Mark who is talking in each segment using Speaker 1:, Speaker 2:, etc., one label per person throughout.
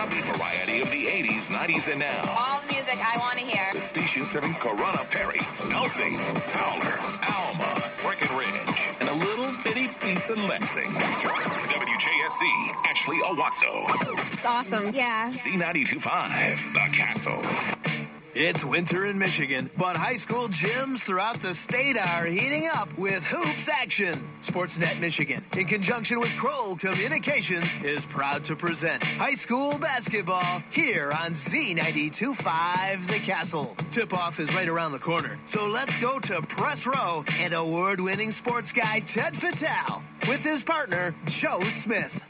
Speaker 1: happy variety of the 80s, 90s, and now.
Speaker 2: All the music I want to hear.
Speaker 1: The station serving Corunna, Perry, Elsing, Fowler, Alma, Breckenridge, and a little bitty piece of Lexing. WJSC, Ashley Owosso.
Speaker 3: It's awesome. Yeah.
Speaker 1: Z92.5, The Castle.
Speaker 4: It's winter in Michigan, but high school gyms throughout the state are heating up with hoops action. Sportsnet Michigan, in conjunction with Kroll Communications, is proud to present high school basketball here on Z92.5 The Castle. Tip-off is right around the corner, so let's go to press row and award-winning sports guy Ted Fatale with his partner Joe Smith.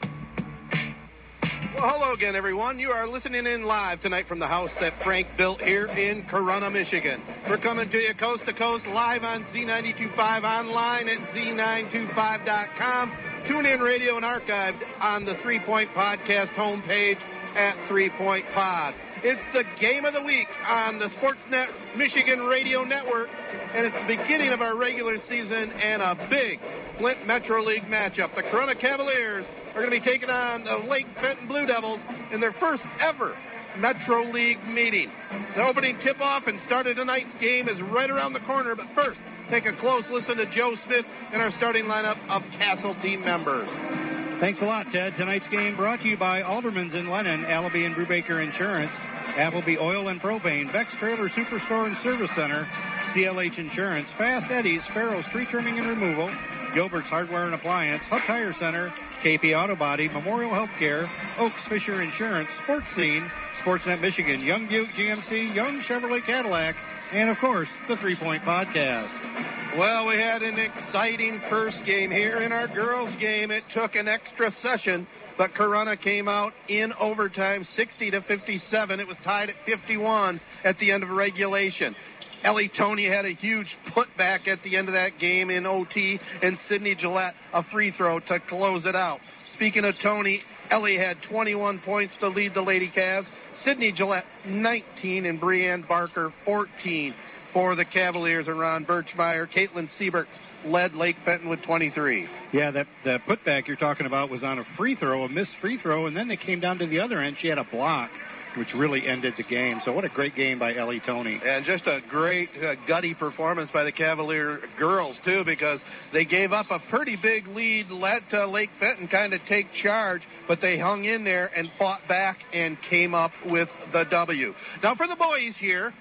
Speaker 5: Well, hello again, everyone. You are listening in live tonight from the house that Frank built here in Corunna, Michigan. We're coming to you coast to coast live on Z925 online at Z925.com. Tune in radio and archived on the Three Point Podcast homepage at Three Point Pod. It's the game of the week on the Sportsnet Michigan Radio Network, and it's the beginning of our regular season and a big Flint Metro League matchup. The Corona Cavaliers are going to be taking on the Lake Fenton Blue Devils in their first ever Metro League meeting. The opening tip-off and start of tonight's game is right around the corner, but first, take a close listen to Joe Smith and our starting lineup of Castle team members.
Speaker 6: Thanks a lot, Ted. Tonight's game brought to you by Alderman's in Lennon, Allaby and Brubaker Insurance, Appleby Oil and Propane, Beck's Trailer Superstore and Service Center, CLH Insurance, Fast Eddie's, Farrell's Tree Trimming and Removal, Gilbert's Hardware and Appliance, Hub Tire Center, KP Auto Body, Memorial Healthcare, Oaks Fisher Insurance, Sports Scene, Sportsnet Michigan, Young Buick GMC, Young Chevrolet Cadillac, and of course, the Three Point Podcast.
Speaker 5: Well, we had an exciting first game here in our girls' game. It took an extra session, but Corunna came out in overtime, 60 to 57. It was tied at 51 at the end of regulation. Ellie Tony had a huge putback at the end of that game in OT, and Sydney Gillette a free throw to close it out. Speaking of Tony, Ellie had 21 points to lead the Lady Cavs. Sydney Gillette 19 and Brianne Barker 14 for the Cavaliers and Ron Birchmeyer. Caitlin Siebert led Lake Fenton with 23.
Speaker 6: Yeah, that the putback you're talking about was on a free throw, a missed free throw, and then they came down to the other end. She had a block which really ended the game. So what a great game by Ellie Tony.
Speaker 5: And just a great uh, gutty performance by the Cavalier girls too, because they gave up a pretty big lead, let uh, Lake Fenton kind of take charge, but they hung in there and fought back and came up with the W. Now for the boys here.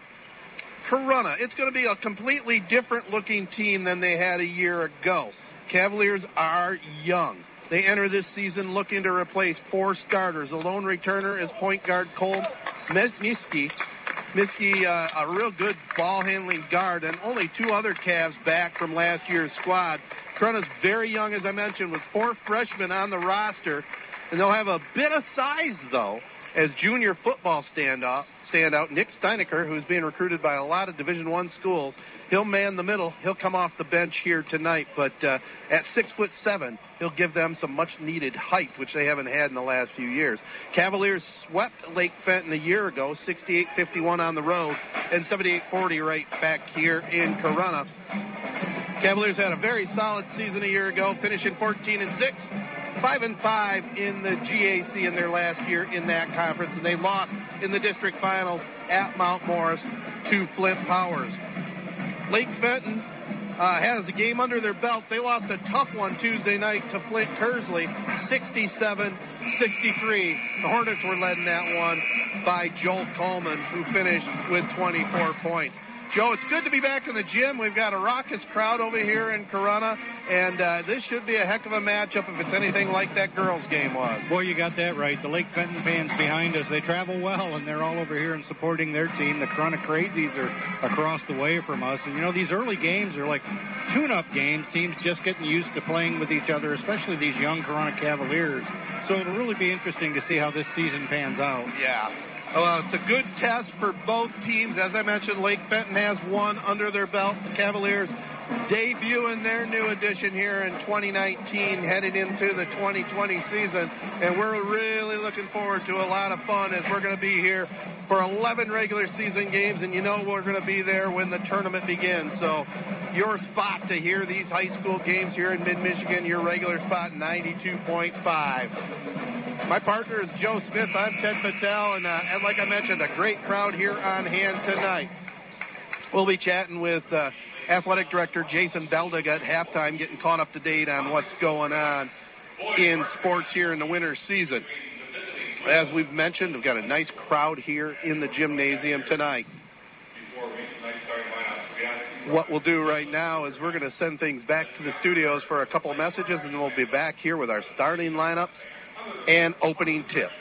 Speaker 5: Corunna, it's going to be a completely different looking team than they had a year ago. Cavaliers are young. They enter this season looking to replace four starters. The lone returner is point guard Cole. Miskey, uh, a real good ball handling guard, and only two other Cavs back from last year's squad. Corunna's very young, as I mentioned, with four freshmen on the roster, and they'll have a bit of size, though, as junior football standout, standout Nick Steinecker, who's being recruited by a lot of Division One schools. He'll man the middle. He'll come off the bench here tonight, but uh, at six foot seven, he'll give them some much needed height, which they haven't had in the last few years. Cavaliers swept Lake Fenton a year ago, 68-51 on the road, and 78-40 right back here in Corunna. Cavaliers had a very solid season a year ago, finishing 14 and six five and five in the GAC in their last year in that conference, and they lost in the district finals at Mount Morris to Flint Powers. Lake Fenton uh, has a game under their belt. They lost a tough one Tuesday night to Flint Kearsley, 67-63. The Hornets were led in that one by Joel Coleman, who finished with 24 points. Joe, it's good to be back in the gym. We've got a raucous crowd over here in Corunna, and uh, this should be a heck of a matchup if it's anything like that girls' game was.
Speaker 6: Boy, you got that right. The Lake Fenton fans behind us, they travel well, and they're all over here and supporting their team. The Corunna Crazies are across the way from us. And, you know, these early games are like tune-up games, teams just getting used to playing with each other, especially these young Corunna Cavaliers. So it'll really be interesting to see how this season pans out.
Speaker 5: Yeah. Well, it's a good test for both teams. As I mentioned, Lake Fenton has one under their belt. The Cavaliers debuting their new edition here in 2019, headed into the 2020 season. And we're really looking forward to a lot of fun as we're going to be here for 11 regular season games. And you know we're going to be there when the tournament begins. So your spot to hear these high school games here in mid Michigan, your regular spot 92.5. My partner is Joe Smith. I'm Ted Patel, and, uh, and like I mentioned, a great crowd here on hand tonight. We'll be chatting with uh, Athletic Director Jason Beldig at halftime, getting caught up to date on what's going on in sports here in the winter season. As we've mentioned, we've got a nice crowd here in the gymnasium tonight. What we'll do right now is we're going to send things back to the studios for a couple messages, and then we'll be back here with our starting lineups and opening tip.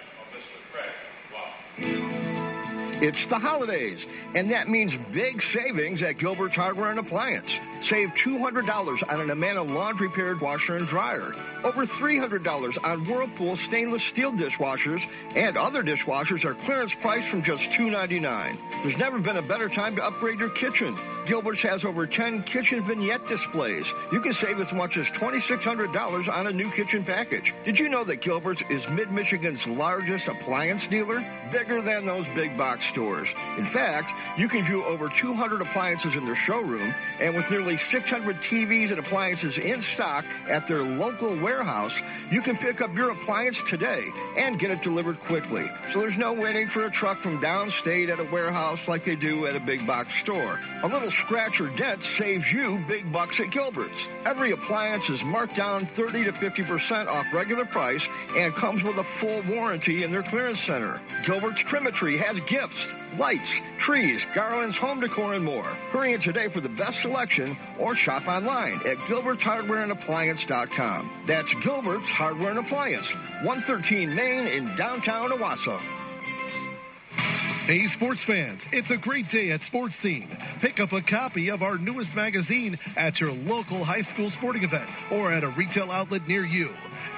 Speaker 2: It's the holidays, and that means big savings at Gilbert's Hardware and Appliance. Save $200 on an Amana laundry paired washer and dryer, over $300 on Whirlpool stainless steel dishwashers, and other dishwashers are clearance price from just $2.99. There's never been a better time to upgrade your kitchen. Gilbert's has over 10 kitchen vignette displays. You can save as much as $2,600 on a new kitchen package. Did you know that Gilbert's is Mid Michigan's largest appliance dealer? Bigger than those big box stores. In fact, you can view over 200 appliances in their showroom, and with nearly 600 TVs and appliances in stock at their local warehouse, you can pick up your appliance today and get it delivered quickly. So there's no waiting for a truck from downstate at a warehouse like they do at a big box store. A little scratch or dent saves you big bucks at Gilbert's. Every appliance is marked down 30 to 50% off regular price and comes with a full warranty in their clearance center. Gilbert's Trimetry has gifts, lights, trees, garlands, home decor, and more. Hurry in today for the best selection or shop online at gilbertshardwareandappliance.com. That's Gilbert's Hardware and Appliance, 113 Main in downtown Owosso.
Speaker 7: Hey, sports fans, it's a great day at Sports Scene. Pick up a copy of our newest magazine at your local high school sporting event or at a retail outlet near you.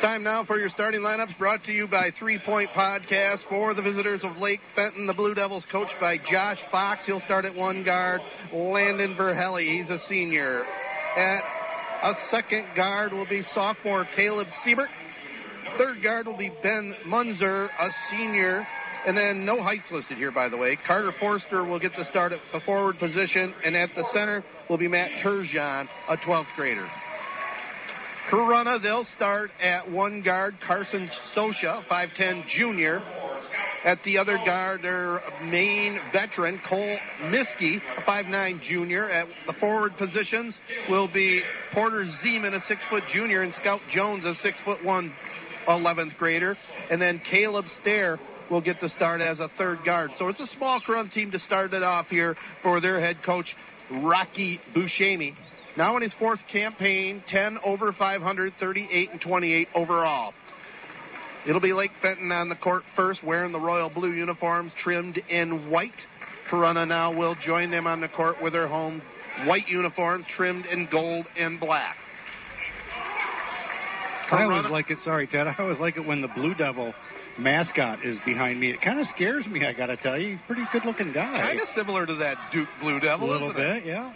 Speaker 5: Time now for your starting lineups brought to you by Three Point Podcast for the visitors of Lake Fenton. The Blue Devils coached by Josh Fox. He'll start at one guard. Landon Verhelli, he's a senior. At a second guard will be sophomore Caleb Siebert. Third guard will be Ben Munzer, a senior. And then no heights listed here, by the way. Carter Forster will get the start at the forward position, and at the center will be Matt Turgeon, a 12th grader. Corunna, they'll start at one guard, Carson Sosha, 5'10 junior. At the other guard, their main veteran, Cole Miskey, a 5'9 junior. At the forward positions will be Porter Zeman, a 6 foot junior, and Scout Jones, a 6 foot 1 11th grader. And then Caleb Stair will get the start as a third guard. So it's a small Corunna team to start it off here for their head coach, Rocky Buscemi. Now in his fourth campaign, 10 over 500, 38 and 28 overall. It'll be Lake Fenton on the court first, wearing the royal blue uniforms trimmed in white. Corunna now will join them on the court with their home white uniforms trimmed in gold and black.
Speaker 6: I always like it. Sorry, Ted. I always like it when the Blue Devil mascot is behind me. It kind of scares me. I got to tell you, he's a pretty good-looking guy.
Speaker 5: Kind of similar to that Duke Blue Devil.
Speaker 6: a little
Speaker 5: isn't it?
Speaker 6: bit, yeah.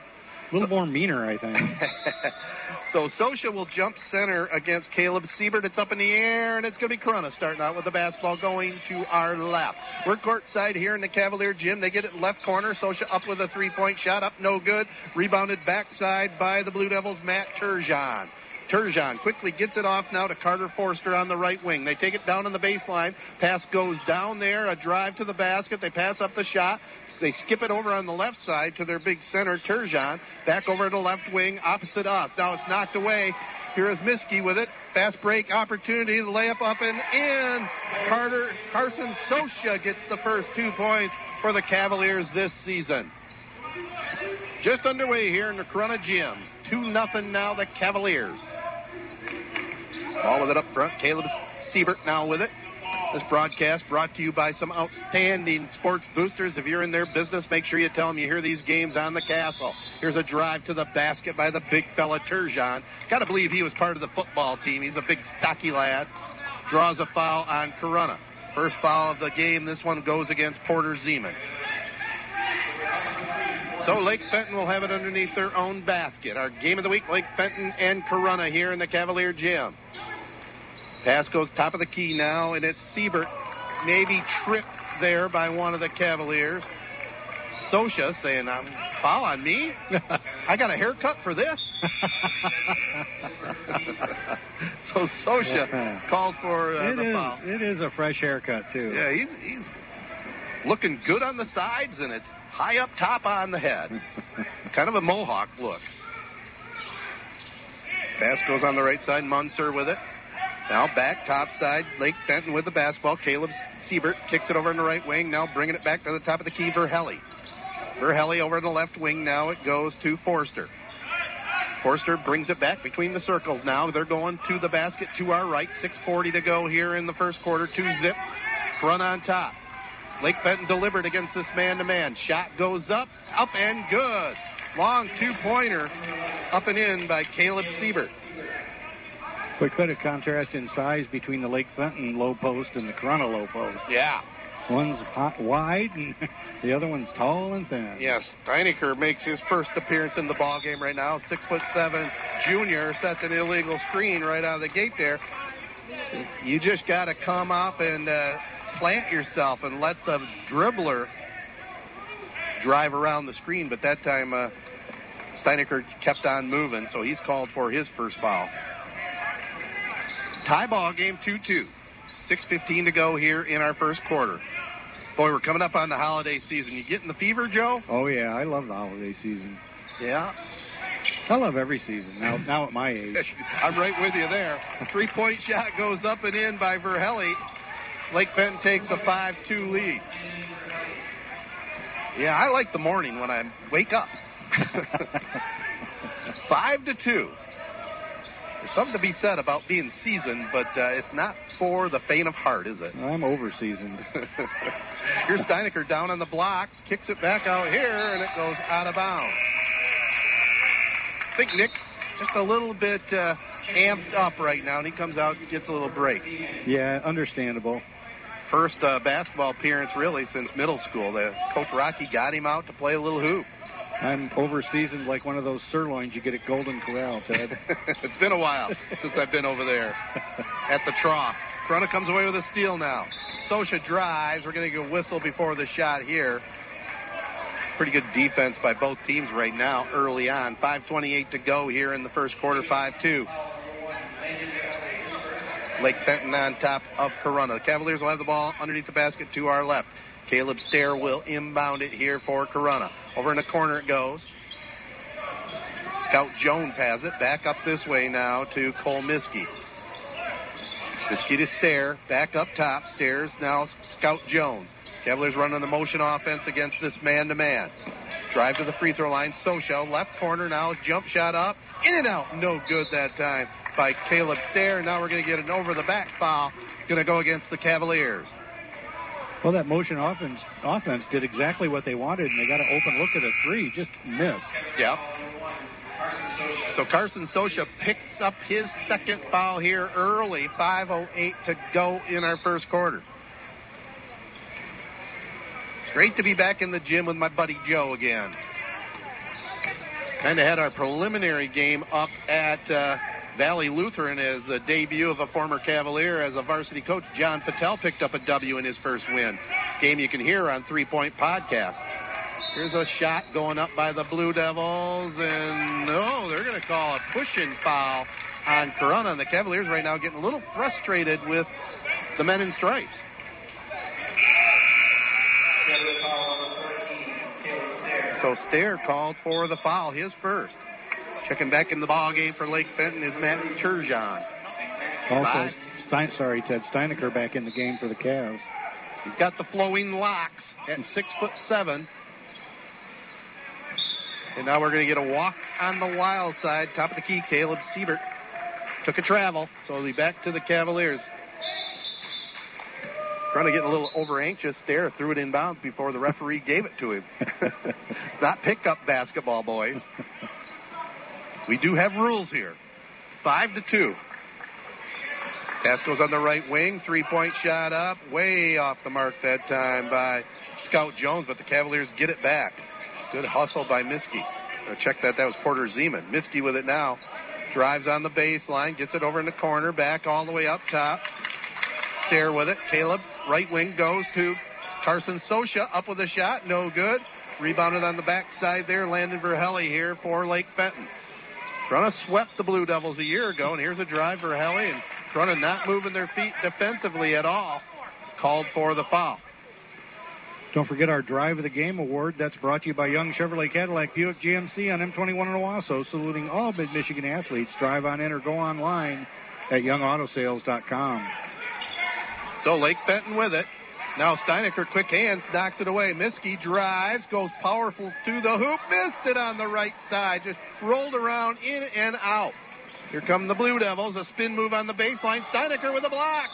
Speaker 6: A little more meaner, I think.
Speaker 5: so Sosha will jump center against Caleb Siebert. It's up in the air, and it's going to be Corunna starting out with the basketball going to our left. We're courtside here in the Cavalier gym. They get it left corner. Sosha up with a three-point shot, up no good. Rebounded backside by the Blue Devils, Matt Turgeon. Turgeon quickly gets it off now to Carter Forster on the right wing. They take it down on the baseline. Pass goes down there, a drive to the basket. They pass up the shot. They skip it over on the left side to their big center, Turgeon. Back over to the left wing, opposite us. Now it's knocked away. Here is Miskey with it. Fast break opportunity. The layup up and in. Carter Carson Sosha gets the first two points for the Cavaliers this season. Just underway here in the Corunna Gyms. 2 nothing now, the Cavaliers. Ball with it up front. Caleb Siebert now with it. This broadcast brought to you by some outstanding sports boosters. If you're in their business, make sure you tell them you hear these games on the castle. Here's a drive to the basket by the big fella Turgeon. Got to believe he was part of the football team. He's a big, stocky lad. Draws a foul on Corunna. First foul of the game. This one goes against Porter Zeman. So Lake Fenton will have it underneath their own basket. Our game of the week, Lake Fenton and Corunna here in the Cavalier Gym. Pass goes top of the key now, and it's Siebert. Maybe tripped there by one of the Cavaliers. Sosha saying, um, foul on me? I got a haircut for this? so Sosha called for uh,
Speaker 6: It
Speaker 5: the
Speaker 6: is-
Speaker 5: foul.
Speaker 6: It is a fresh haircut too.
Speaker 5: Yeah, he's, he's looking good on the sides, and it's high up top on the head. kind of a mohawk look. Pass goes on the right side. Munzer with it. Now back top side. Lake Fenton with the basketball. Caleb Siebert kicks it over in the right wing. Now bringing it back to the top of the key. Verhelli. Verhelli over in the left wing. Now it goes to Forster. Forster brings it back between the circles now. They're going to the basket to our right. 6.40 to go here in the first quarter. Two zip. Run on top. Lake Fenton delivered against this man to man. Shot goes up, up and good. Long two pointer, up and in by Caleb Siebert.
Speaker 6: Quick bit of contrast in size between the Lake Fenton low post and the Corunna low post.
Speaker 5: Yeah.
Speaker 6: One's hot, wide, and the other one's tall and thin.
Speaker 5: Yes, Steinecker makes his first appearance in the ball game right now. Six foot seven junior sets an illegal screen right out of the gate there. You just got to come up and uh, plant yourself and let the dribbler drive around the screen. But that time, uh, Steinecker kept on moving, so he's called for his first foul. Tie ball game 2 2. 6.15 to go here in our first quarter. Boy, we're coming up on the holiday season. You getting the fever, Joe?
Speaker 6: Oh yeah, I love the holiday season.
Speaker 5: Yeah.
Speaker 6: I love every season. Now, now at my age.
Speaker 5: I'm right with you there. Three point shot goes up and in by Verhelli. Lake Fenton takes a 5 2 lead. Yeah, I like the morning when I wake up. 5 to 2. There's something to be said about being seasoned, but uh, it's not for the faint of heart, is it?
Speaker 6: I'm over seasoned.
Speaker 5: Here's Steinecker down on the blocks, kicks it back out here, and it goes out of bounds. I think Nick's just a little bit uh, amped up right now, and he comes out and gets a little break.
Speaker 6: Yeah, understandable.
Speaker 5: First uh, basketball appearance, really, since middle school. The Coach Rocky got him out to play a little hoop.
Speaker 6: I'm over seasoned like one of those sirloins you get at Golden Corral, Ted.
Speaker 5: it's been a while since I've been over there at the trough. Corunna comes away with a steal now. Sosha drives. We're going to get a whistle before the shot here. Pretty good defense by both teams right now early on. 5.28 to go here in the first quarter, 5 2. Lake Fenton on top of Corunna. The Cavaliers will have the ball underneath the basket to our left. Caleb Stair will inbound it here for Corunna. Over in the corner it goes. Scout Jones has it. Back up this way now to Cole Miskey. Miskey to Stair. Back up top. Stairs now Scout Jones. Cavaliers running the motion offense against this man to man. Drive to the free throw line. Sosha, left corner now. Jump shot up. In and out. No good that time by Caleb Stair. Now we're going to get an over the back foul. Going to go against the Cavaliers.
Speaker 6: Well, that motion offense offense did exactly what they wanted, and they got an open look at a three, just missed.
Speaker 5: Yep. So Carson Sosha picks up his second foul here early. 5.08 to go in our first quarter. It's great to be back in the gym with my buddy Joe again. Kind of had our preliminary game up at uh, Valley Lutheran as the debut of a former Cavalier as a varsity coach. John Patel picked up a W in his first win. Game you can hear on Three Point Podcast. Here's a shot going up by the Blue Devils, and no, they're going to call a pushing foul on Corunna. And the Cavaliers right now getting a little frustrated with the men in stripes. So Stair called for the foul, his first. Checking back in the ball game for Lake Fenton is Matt Turgeon.
Speaker 6: Also, Stein, sorry, Ted Steinecker back in the game for the Cavs.
Speaker 5: He's got the flowing locks at six foot seven. And now we're going to get a walk on the wild side. Top of the key, Caleb Siebert took a travel, so he'll be back to the Cavaliers. Trying to get a little over anxious there, threw it inbounds before the referee gave it to him. it's not pickup basketball, boys. We do have rules here. Five to two. Pass goes on the right wing. Three point shot up. Way off the mark that time by Scout Jones, but the Cavaliers get it back. Good hustle by Miskey. Check that. That was Porter Zeman. Miskey with it now. Drives on the baseline. Gets it over in the corner. Back all the way up top. Stair with it. Caleb, right wing, goes to Carson Sosha. Up with a shot. No good. Rebounded on the backside there. Landon Verhelli here for Lake Fenton. Corunna swept the Blue Devils a year ago, and here's a drive for Verhelli, and Corunna not moving their feet defensively at all. Called for the foul.
Speaker 6: Don't forget our Drive of the Game award. That's brought to you by Young Chevrolet Cadillac Buick GMC on M21 in Owosso, saluting all Mid Michigan athletes. Drive on in or go online at youngautosales.com.
Speaker 5: So Lake Fenton with it. Now Steinecker, quick hands, knocks it away. Miskey drives, goes powerful to the hoop, missed it on the right side, just rolled around in and out. Here come the Blue Devils, a spin move on the baseline. Steinecker with a block.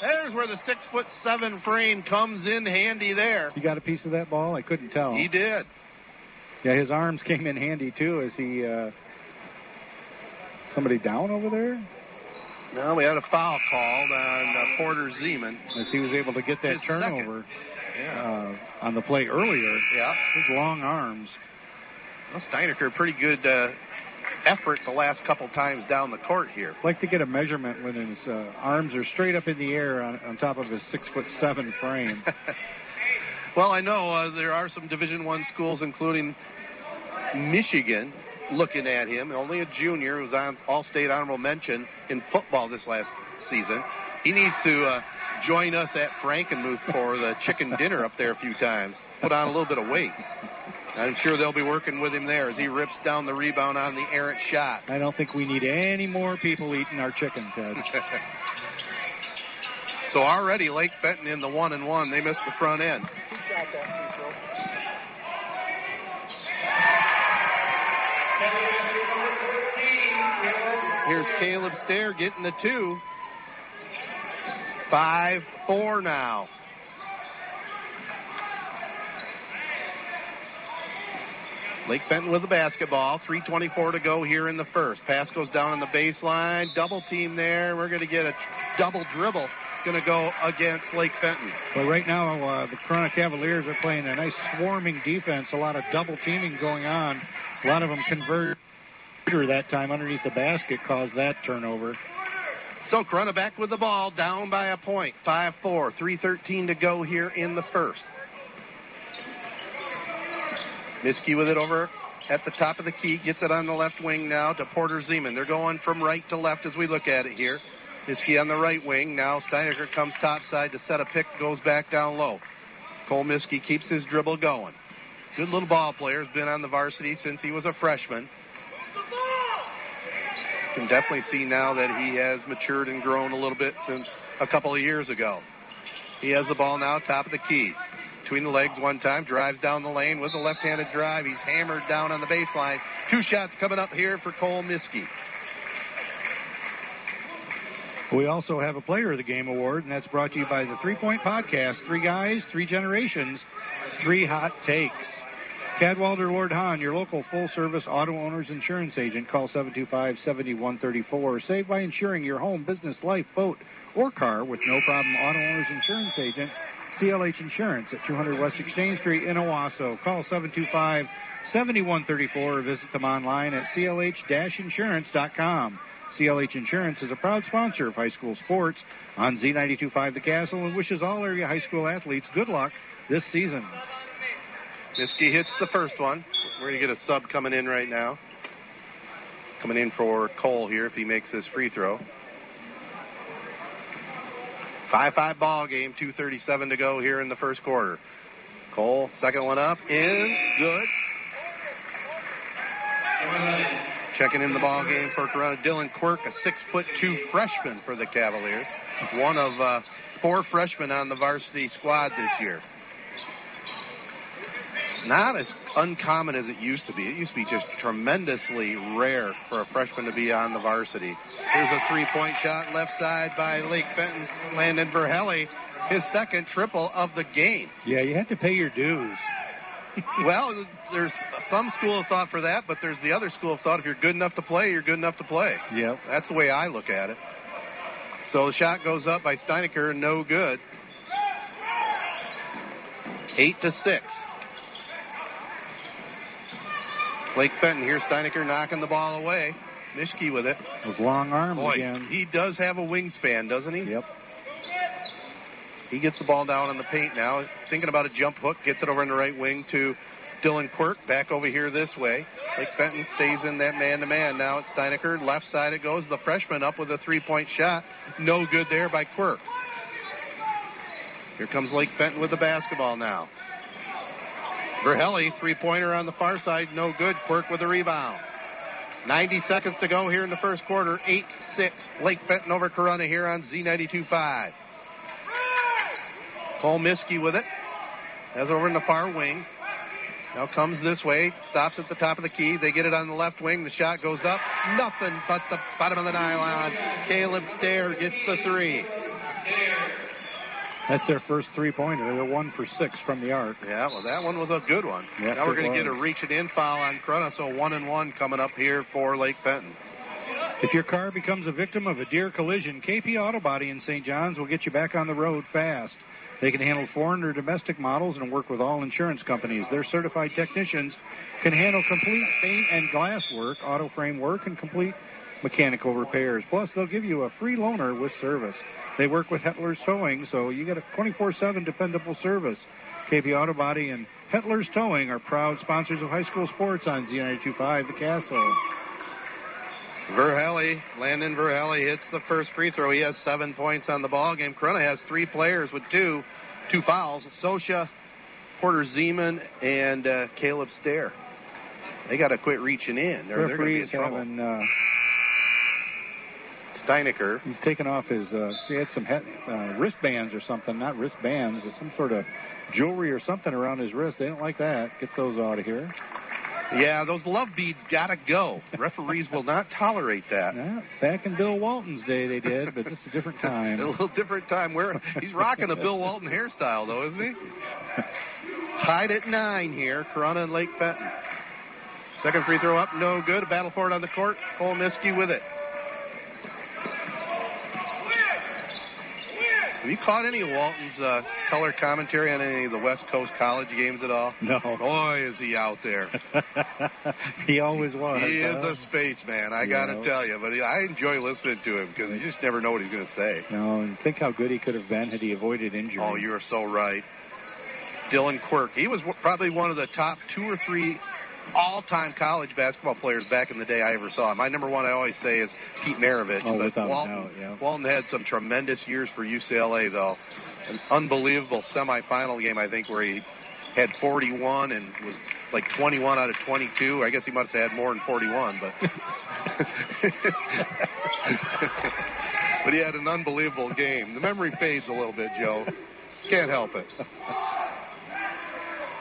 Speaker 5: There's where the six foot seven frame comes in handy there.
Speaker 6: You got a piece of that ball? I couldn't tell.
Speaker 5: He did.
Speaker 6: Yeah, his arms came in handy too as he. Uh, somebody down over there?
Speaker 5: No, we had a foul called on uh, Porter Zeman.
Speaker 6: As he was able to get that
Speaker 5: His
Speaker 6: turnover
Speaker 5: Yeah.
Speaker 6: uh, on the play earlier.
Speaker 5: yeah.
Speaker 6: His long arms.
Speaker 5: Well, Steinecker, pretty good uh, effort the last couple times down the court here.
Speaker 6: like to get a measurement when his uh, arms are straight up in the air on, on top of his six foot seven frame.
Speaker 5: well, I know uh, there are some Division One schools, including Michigan, looking at him. Only a junior who's on All-State honorable mention in football this last season. He needs to uh, join us at Frankenmuth for the chicken dinner up there a few times. Put on a little bit of weight. I'm sure they'll be working with him there as he rips down the rebound on the errant shot.
Speaker 6: I don't think we need any more people eating our chicken, Ted.
Speaker 5: so already Lake Fenton in the one and one. They missed the front end. Here's Caleb Stair getting the two. Five four now. Lake Fenton with the basketball. 3.24 to go here in the first. Pass goes down on the baseline. Double team there. We're going to get a double dribble. Going to go against Lake Fenton.
Speaker 6: But right now, uh, the Corunna Cavaliers are playing a nice swarming defense. A lot of double teaming going on. A lot of them convert that time underneath the basket caused that turnover.
Speaker 5: So Corunna back with the ball, down by a 5 4, 3.13 to go here in the first. Miskey with it over at the top of the key, gets it on the left wing now to Porter Zeman. They're going from right to left as we look at it here. Miskey on the right wing. Now Steinecker comes topside to set a pick, goes back down low. Cole Miskey keeps his dribble going. Good little ball player, has been on the varsity since he was a freshman. Can definitely see now that he has matured and grown a little bit since a couple of years ago. He has the ball now, top of the key. Between the legs one time, drives down the lane with a left-handed drive. He's hammered down on the baseline. Two shots coming up here for Cole Miskey.
Speaker 6: We also have a Player of the Game award, and that's brought to you by the Three Point Podcast. Three guys, three generations, three hot takes. Cadwalder Lord Hahn, your local full service auto owner's insurance agent. Call 725 7134. Save by insuring your home, business, life, boat, or car with no problem auto owner's insurance agent. CLH Insurance at 200 West Exchange Street in Owosso. Call 725 7134 or visit them online at clh insurance.com. CLH Insurance is a proud sponsor of high school sports on Z925 The Castle and wishes all area high school athletes good luck this season.
Speaker 5: Miskey hits the first one. We're going to get a sub coming in right now. Coming in for Cole here if he makes this free throw. 5 5 ball game, 2.37 to go here in the first quarter. Cole, second one up, in, good. Checking in the ball game for Corunna, Dylan Quirk, a six foot two freshman for the Cavaliers. One of uh, four freshmen on the varsity squad this year. Not as uncommon as it used to be. It used to be just tremendously rare for a freshman to be on the varsity. Here's a three point shot left side by Lake Fenton's Landon Verhelli, his second triple of the game.
Speaker 6: Yeah, you have to pay your dues.
Speaker 5: well, there's some school of thought for that, but there's the other school of thought if you're good enough to play, you're good enough to play.
Speaker 6: Yep.
Speaker 5: That's the way I look at it. So the shot goes up by Steinecker, no good. Eight to six. Lake Fenton here, Steinecker knocking the ball away. Miskey with it.
Speaker 6: Those long arms
Speaker 5: Boy,
Speaker 6: again.
Speaker 5: he does have a wingspan, doesn't he?
Speaker 6: Yep.
Speaker 5: He gets the ball down on the paint now. Thinking about a jump hook, gets it over in the right wing to Dylan Quirk. Back over here this way. Lake Fenton stays in that man to man. Now it's Steinecker. Left side it goes. The freshman up with a three point shot. No good there by Quirk. Here comes Lake Fenton with the basketball now. Verhelli, three pointer on the far side. No good. Quirk with the rebound. 90 seconds to go here in the first quarter. 8 6. Lake Fenton over Corunna here on Z92.5. Cole Miskey with it. Has over in the far wing. Now comes this way. Stops at the top of the key. They get it on the left wing. The shot goes up. Nothing but the bottom of the nylon. Caleb Stair gets the three.
Speaker 6: That's their first three pointer. They're one for six from the arc.
Speaker 5: Yeah, well, that one was a good one.
Speaker 6: Yes,
Speaker 5: now we're going to get a reach and in foul on Corunna, so one and one coming up here for Lake Fenton.
Speaker 6: If your car becomes a victim of a deer collision, KP Auto Body in St. John's will get you back on the road fast. They can handle foreign or domestic models and work with all insurance companies. Their certified technicians can handle complete paint and glass work, auto frame work, and complete mechanical repairs. Plus, they'll give you a free loaner with service. They work with Hetler's Towing, so you get a 24-7 dependable service. KP Auto Body and Hetler's Towing are proud sponsors of high school sports on Z925 The Castle.
Speaker 5: Verhelli, Landon Verhelli hits the first free throw. He has seven points on the ball game. Corunna has three players with two, two fouls. Sosha, Porter Zeman, and uh, Caleb Stair. They got to quit reaching in. They're, they're going to be in trouble.
Speaker 6: having uh,
Speaker 5: Steinecker.
Speaker 6: He's taken off his. Uh, he had some he- uh, wristbands or something, not wristbands, but some sort of jewelry or something around his wrist. They don't like that. Get those out of here.
Speaker 5: Yeah, those love beads got to go. Referees will not tolerate that.
Speaker 6: Yeah, back in Bill Walton's day, they did, but this is a different time.
Speaker 5: a little different time. Where he's rocking the Bill Walton hairstyle, though, isn't he? Tied at nine here, Corunna and Lake Fenton. Second free throw up, no good. A battle for it on the court. Cole Miskey with it. Have you caught any of Walton's uh, color commentary on any of the West Coast college games at all?
Speaker 6: No.
Speaker 5: Boy, is he out there.
Speaker 6: he always was.
Speaker 5: He is
Speaker 6: huh?
Speaker 5: a spaceman, I got to tell you. But I enjoy listening to him because you just never know what he's going to say.
Speaker 6: No, and think how good he could have been had he avoided injury.
Speaker 5: Oh, you're so right. Dylan Quirk. He was w- probably one of the top two or three all-time college basketball players back in the day I ever saw. My number one, I always say, is Pete Maravich.
Speaker 6: Oh,
Speaker 5: but Walton,
Speaker 6: doubt, yeah.
Speaker 5: Walton had some tremendous years for UCLA, though. An unbelievable semifinal game, I think, where he had 41 and was like 21 out of 22. I guess he must have had more than 41, but but he had an unbelievable game. The memory fades a little bit, Joe. Can't help it.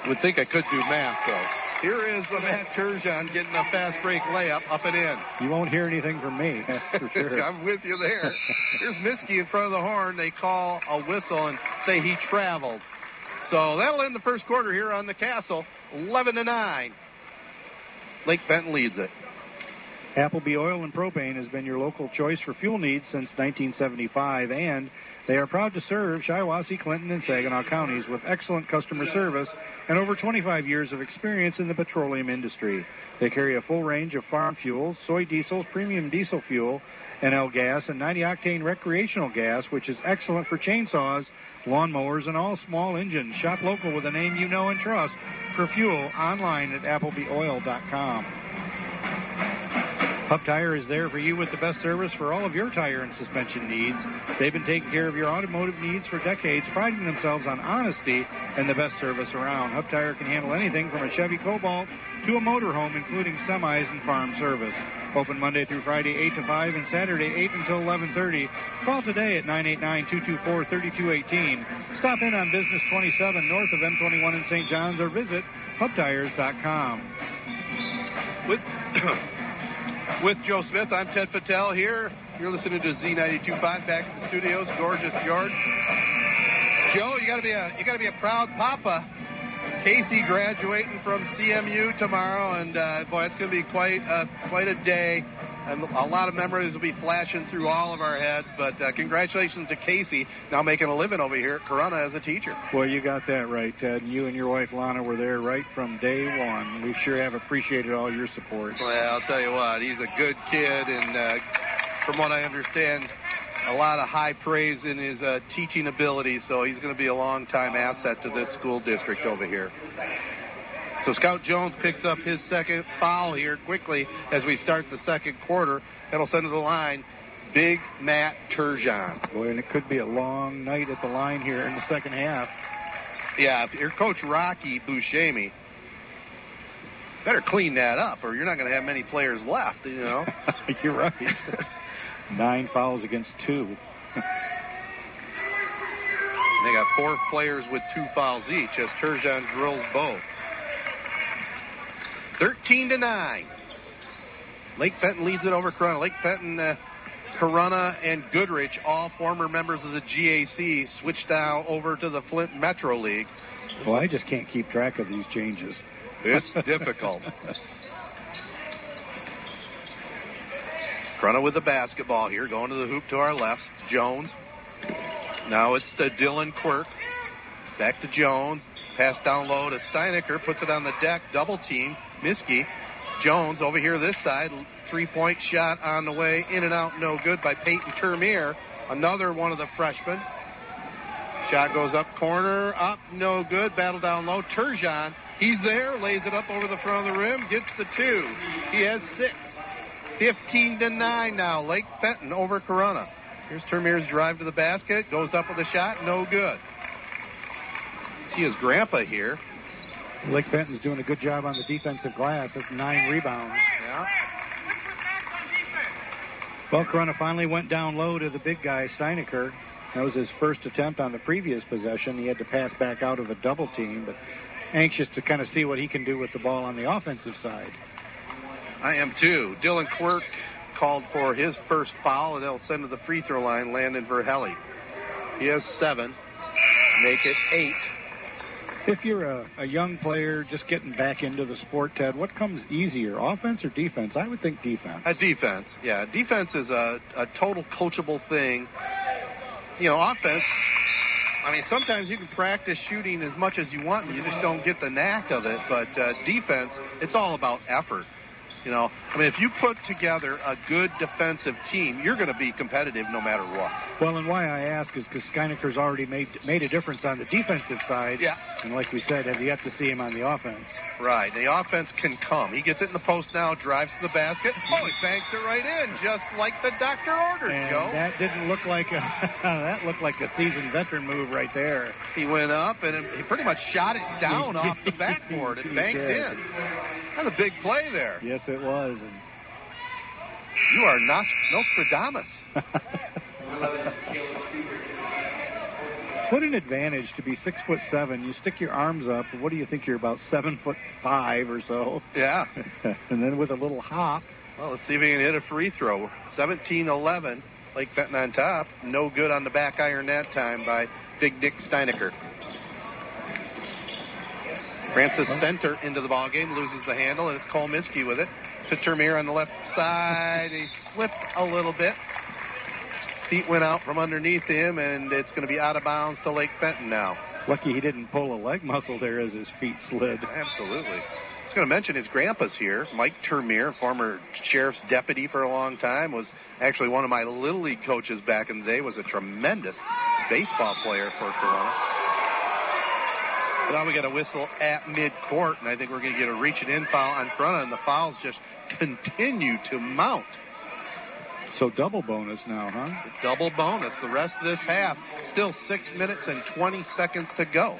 Speaker 5: Would think I could do math though. Here is Matt Turgeon getting a fast break layup up and in.
Speaker 6: You won't hear anything from me, that's for sure.
Speaker 5: I'm with you there. Here's Miskey in front of the horn. They call a whistle and say he traveled. So that'll end the first quarter here on the Castle, 11 to 9. Lake Fenton leads it.
Speaker 6: Appleby Oil and Propane has been your local choice for fuel needs since 1975, and they are proud to serve Shiawassee, Clinton, and Saginaw counties with excellent customer service and over 25 years of experience in the petroleum industry. They carry a full range of farm fuels, soy diesels, premium diesel fuel, NL gas, and 90 octane recreational gas, which is excellent for chainsaws, lawnmowers, and all small engines. Shop local with a name you know and trust for fuel online at applebyoil.com. Hub Tire is there for you with the best service for all of your tire and suspension needs. They've been taking care of your automotive needs for decades, priding themselves on honesty and the best service around. Hub Tire can handle anything from a Chevy Cobalt to a motorhome, including semis and farm service. Open Monday through Friday, 8 to 5, and Saturday, 8 until 11.30. Call today at 989-224-3218. Stop in on Business 27 north of M21 in St. John's or visit hubtires.com.
Speaker 5: With with Joe Smith, I'm Ted Patel here. You're listening to Z92.5 back in the studios, gorgeous yard. Joe, you got to be a you got to be a proud papa. Casey graduating from CMU tomorrow, and uh, boy, it's to be quite a quite a day and a lot of memories will be flashing through all of our heads. But uh, congratulations to Casey, now making a living over here at Corunna as a teacher.
Speaker 6: Well, you got that right, Ted. You and your wife Lana were there right from day one. We sure have appreciated all your support.
Speaker 5: Well, I'll tell you what, he's a good kid, and uh, from what I understand, a lot of high praise in his uh, teaching ability. So he's going to be a long time asset to this school district over here. So Scout Jones picks up his second foul here quickly as we start the second quarter. That'll send to the line Big Matt Turgeon.
Speaker 6: Boy, and it could be a long night at the line here in the second half.
Speaker 5: Yeah, if your coach Rocky Buscemi better clean that up, or you're not going to have many players left. You know.
Speaker 6: you're right. Nine fouls against two.
Speaker 5: they got four players with two fouls each as Turgeon drills both. 13 to 9. Lake Fenton leads it over Corunna. Lake Fenton, uh, Corunna, and Goodrich, all former members of the GAC, switched now over to the Flint Metro League.
Speaker 6: Well, I just can't keep track of these changes.
Speaker 5: It's difficult. Corunna with the basketball here, going to the hoop to our left. Jones. Now it's to Dylan Quirk. Back to Jones. Pass down low to Steinecker. Puts it on the deck. Double team. Miskey. Jones over here this side. Three point shot on the way. In and out, no good by Peyton Termier. Another one of the freshmen. Shot goes up corner. Up, no good. Battle down low. Turgeon. He's there. Lays it up over the front of the rim. Gets the two. He has six. 15 to 9 now. Lake Fenton over Corunna. Here's Termier's drive to the basket. Goes up with a shot. No good. See his grandpa here.
Speaker 6: Lake Fenton's doing a good job on the defensive glass. That's nine rebounds.
Speaker 5: Yeah.
Speaker 6: Well, Corunna finally went down low to the big guy, Steinecker. That was his first attempt on the previous possession. He had to pass back out of a double team, but anxious to kind of see what he can do with the ball on the offensive side.
Speaker 5: I am too. Dylan Quirk called for his first foul, and they'll send to the free throw line Landon Verhelli. He has seven. Make it eight.
Speaker 6: If you're a, a young player just getting back into the sport, Ted, what comes easier, offense or defense? I would think defense.
Speaker 5: A defense, yeah. Defense is a, a total coachable thing. You know, offense, I mean, sometimes you can practice shooting as much as you want, and you just don't get the knack of it. But uh, defense, it's all about effort. You know, I mean, if you put together a good defensive team, you're going to be competitive no matter what.
Speaker 6: Well, and why I ask is because Steinecker's already made made a difference on the defensive side.
Speaker 5: Yeah.
Speaker 6: And like we said, have yet to see him on the offense.
Speaker 5: Right. The offense can come. He gets it in the post now, drives to the basket. Oh, he banks it right in, just like the doctor ordered,
Speaker 6: and
Speaker 5: Joe.
Speaker 6: That didn't look like a that looked like a seasoned veteran move right there.
Speaker 5: He went up and he pretty much shot it down off the backboard. It banked in. That's a big play there.
Speaker 6: Yes, it was. And
Speaker 5: you are not Nostradamus.
Speaker 6: what an advantage to be six foot seven. You stick your arms up. What do you think? You're about seven foot five or so.
Speaker 5: Yeah.
Speaker 6: and then with a little hop.
Speaker 5: Well, let's see if we can hit a free throw. 17-11. Lake Fenton on top. No good on the back iron that time by Big Nick Steinecker. Francis Center into the ball game, loses the handle, and it's Cole Miskey with it. To Termier on the left side. He slipped a little bit. Feet went out from underneath him, and it's going to be out of bounds to Lake Fenton now.
Speaker 6: Lucky he didn't pull a leg muscle there as his feet slid.
Speaker 5: Absolutely. I was going to mention his grandpa's here. Mike Termier, former sheriff's deputy for a long time, was actually one of my little league coaches back in the day. Was a tremendous baseball player for Corunna. Now we got a whistle at midcourt, and I think we're going to get a reach and in foul on front, and the fouls just continue to mount.
Speaker 6: So double bonus now, huh?
Speaker 5: Double bonus. The rest of this half, still six minutes and 20 seconds to go.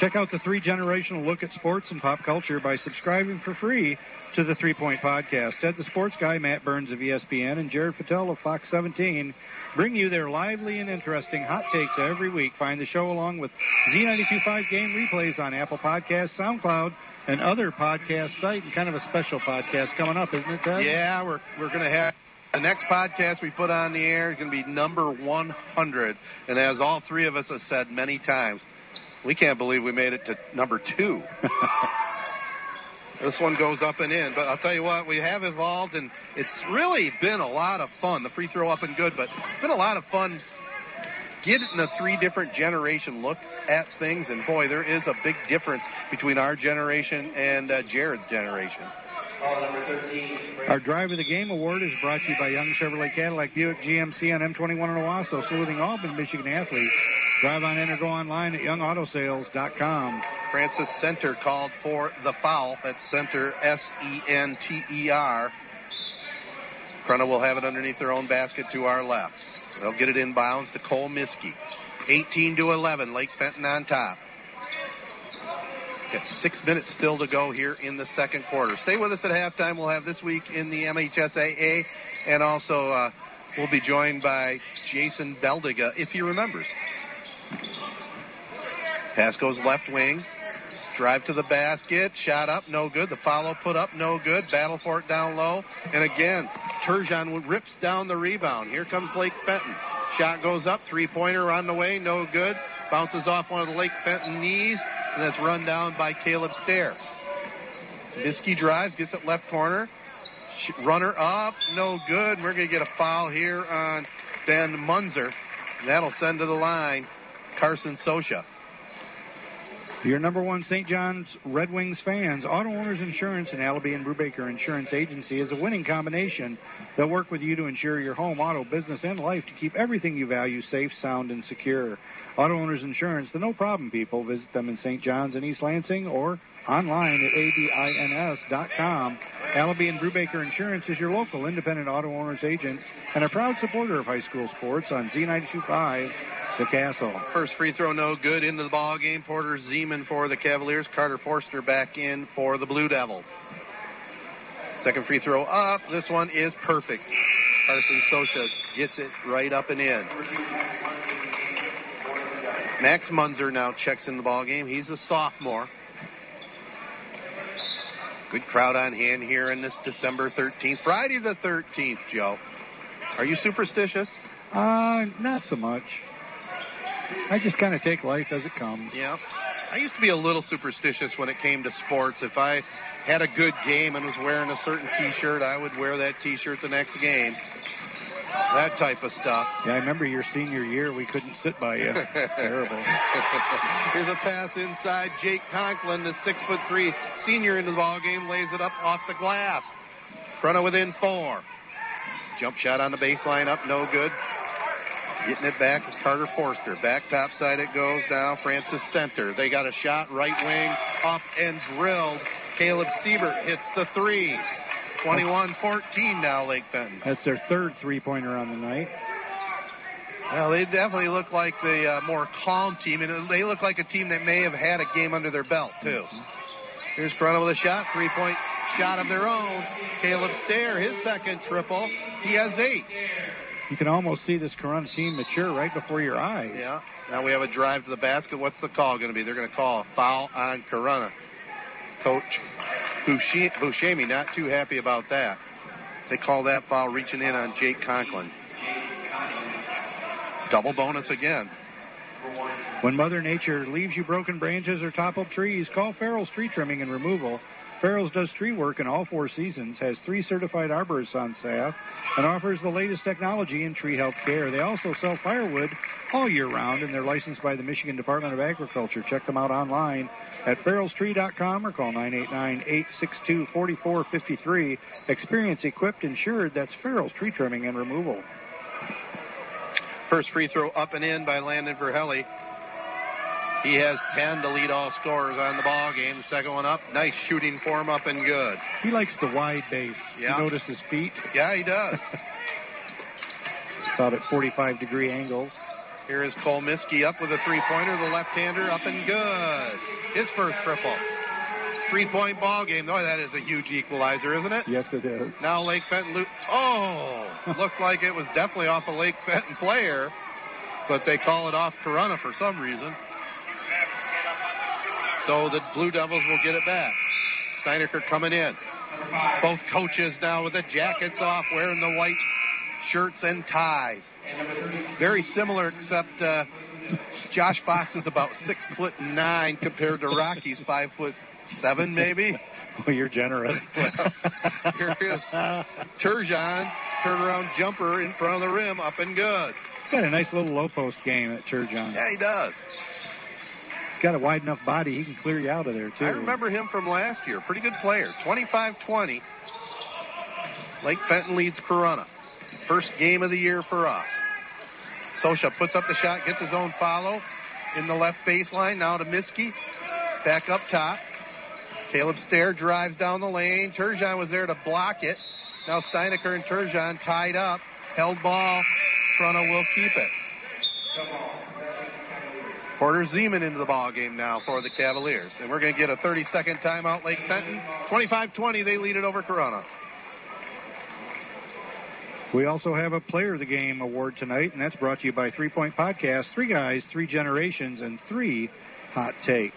Speaker 6: Check out the three generational look at sports and pop culture by subscribing for free to the Three Point Podcast. Ted the Sports Guy, Matt Burns of ESPN, and Jared Patel of Fox 17 bring you their lively and interesting hot takes every week. Find the show along with Z925 game replays on Apple Podcasts, SoundCloud, and other podcast sites. And kind of a special podcast coming up, isn't it, Ted?
Speaker 5: Yeah, we're we're going to have. The next podcast we put on the air is going to be number 100. And as all three of us have said many times, we can't believe we made it to number two. This one goes up and in, but I'll tell you what, we have evolved, and it's really been a lot of fun. The free throw up and good, but it's been a lot of fun getting the three different generation looks at things, and boy, there is a big difference between our generation and uh, Jared's generation.
Speaker 6: Our Drive of the Game award is brought to you by Young Chevrolet Cadillac Buick GMC on M21 in Owosso, saluting all of Michigan athletes. Drive on in or go online at youngautosales.com.
Speaker 5: Francis Center called for the foul. That's Center, S E N T E R. Corunna will have it underneath their own basket to our left. They'll get it inbounds to Cole Miskey. 18 to 11, Lake Fenton on top. Got six minutes still to go here in the second quarter. Stay with us at halftime. We'll have this week in the MHSAA, and also uh, we'll be joined by Jason Beldiga if he remembers. Pass goes left wing. Drive to the basket. Shot up, no good. The follow put up, no good. Battle for it down low. And again, Turgeon rips down the rebound. Here comes Lake Fenton. Shot goes up. Three pointer on the way, no good. Bounces off one of the Lake Fenton knees. And that's run down by Caleb Stair. Miskey drives, gets it left corner. Runner up, no good. We're going to get a foul here on Ben Munzer. That'll send to the line Carson Sosha.
Speaker 6: Your number one St. John's Red Wings fans, Auto Owners Insurance and Allaby and Brubaker Insurance Agency is a winning combination. They'll work with you to insure your home, auto, business, and life to keep everything you value safe, sound, and secure. Auto Owners Insurance, the no problem people. Visit them in St. John's and East Lansing or online at abins.com. Allaby and Brubaker Insurance is your local independent auto owners agent and a proud supporter of high school sports on Z925 the Castle.
Speaker 5: First free throw, no good. Into the ball game. Porter Zeman for the Cavaliers. Carter Forster back in for the Blue Devils. Second free throw up. This one is perfect. Carson Sosha gets it right up and in. Max Munzer now checks in the ball game. He's a sophomore. Good crowd on hand here in this December 13th, Friday the 13th, Joe. Are you superstitious?
Speaker 6: Uh, not so much. I just kind of take life as it comes.
Speaker 5: Yeah. I used to be a little superstitious when it came to sports. If I had a good game and was wearing a certain T-shirt, I would wear that T-shirt the next game. That type of stuff.
Speaker 6: Yeah, I remember your senior year. We couldn't sit by you. Terrible.
Speaker 5: Here's a pass inside. Jake Conklin, the six foot three senior in the ball game, lays it up off the glass. Front of within four. Jump shot on the baseline up, no good. Getting it back is Carter Forster. Back top side it goes now. Francis Center. They got a shot right wing up and drilled. Caleb Siebert hits the three. 21-14 now, Lake Fenton.
Speaker 6: That's their third three-pointer on the night.
Speaker 5: Well, they definitely look like the uh, more calm team, and they look like a team that may have had a game under their belt too. Mm-hmm. Here's Corunna with a shot, three-point shot of their own. Caleb Stair, his second triple. He has eight
Speaker 6: you can almost see this Corunna team mature right before your eyes.
Speaker 5: Yeah. Now we have a drive to the basket. What's the call going to be? They're going to call a foul on Corunna. Coach Buscemi not too happy about that. They call that foul reaching in on Jake Conklin. Double bonus again.
Speaker 6: When Mother Nature leaves you broken branches or toppled trees, call Farrell's Tree Trimming and Removal Farrell's does tree work in all four seasons, has three certified arborists on staff, and offers the latest technology in tree health care. They also sell firewood all year round, and they're licensed by the Michigan Department of Agriculture. Check them out online at farrellstree.com or call 989-862-4453. Experience equipped insured. That's Farrell's Tree Trimming and Removal.
Speaker 5: First free throw up and in by Landon Verhelli. He has 10 to lead all scorers on the ball game. Second one up. Nice shooting form up and good.
Speaker 6: He likes the wide base. Yeah. You notice his feet?
Speaker 5: Yeah, he does.
Speaker 6: About at 45 degree angles.
Speaker 5: Here is Cole Miskey up with a three pointer. The left hander up and good. His first triple. Three point ball game. Boy, that is a huge equalizer, isn't it?
Speaker 6: Yes, it is.
Speaker 5: Now Lake Fenton. Lo- oh, looked like it was definitely off a Lake Fenton player, but they call it off Corunna for some reason. So the Blue Devils will get it back. Steinecker coming in. Both coaches now with the jackets off, wearing the white shirts and ties. Very similar, except uh, Josh Fox is about six foot nine compared to Rocky's five foot seven, maybe.
Speaker 6: Well, you're generous.
Speaker 5: Here is Turgeon, turnaround jumper in front of the rim, up and good.
Speaker 6: He's got a nice little low post game at Turgeon.
Speaker 5: Yeah, he does.
Speaker 6: He's got a wide enough body, he can clear you out of there, too.
Speaker 5: I remember him from last year. Pretty good player. 25 20. Lake Fenton leads Corunna. First game of the year for us. Sosha puts up the shot, gets his own follow in the left baseline. Now to Miskey. Back up top. Caleb Stair drives down the lane. Turgeon was there to block it. Now Steinecker and Turgeon tied up. Held ball. Corunna will keep it. Porter Zeman into the ball game now for the Cavaliers. And we're going to get a 30 second timeout, Lake Fenton. 25 20, they lead it over Corunna.
Speaker 6: We also have a Player of the Game award tonight, and that's brought to you by Three Point Podcast. Three guys, three generations, and three hot takes.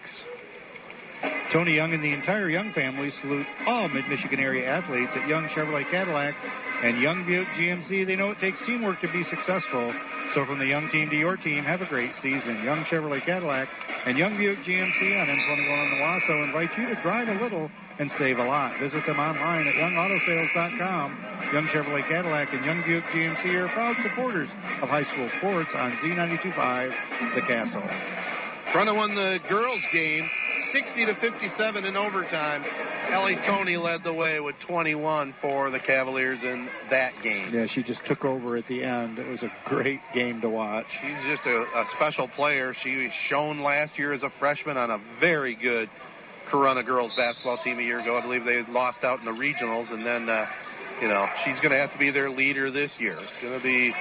Speaker 6: Tony Young and the entire Young family salute all Mid Michigan area athletes at Young Chevrolet Cadillac and Young Buick GMC. They know it takes teamwork to be successful. So from the Young team to your team, have a great season. Young Chevrolet Cadillac and Young Buick GMC on M21 in Owosso invite you to drive a little and save a lot. Visit them online at youngautosales.com. Young Chevrolet Cadillac and Young Buick GMC are proud supporters of high school sports on Z925 The Castle.
Speaker 5: Corunna won the girls' game 60 to 57 in overtime. Ellie Tony led the way with 21 for the Cavaliers in that game.
Speaker 6: Yeah, she just took over at the end. It was a great game to watch.
Speaker 5: She's just a, a special player. She was shown last year as a freshman on a very good Corunna girls basketball team a year ago. I believe they lost out in the regionals, and then, uh, you know, she's going to have to be their leader this year. It's going to be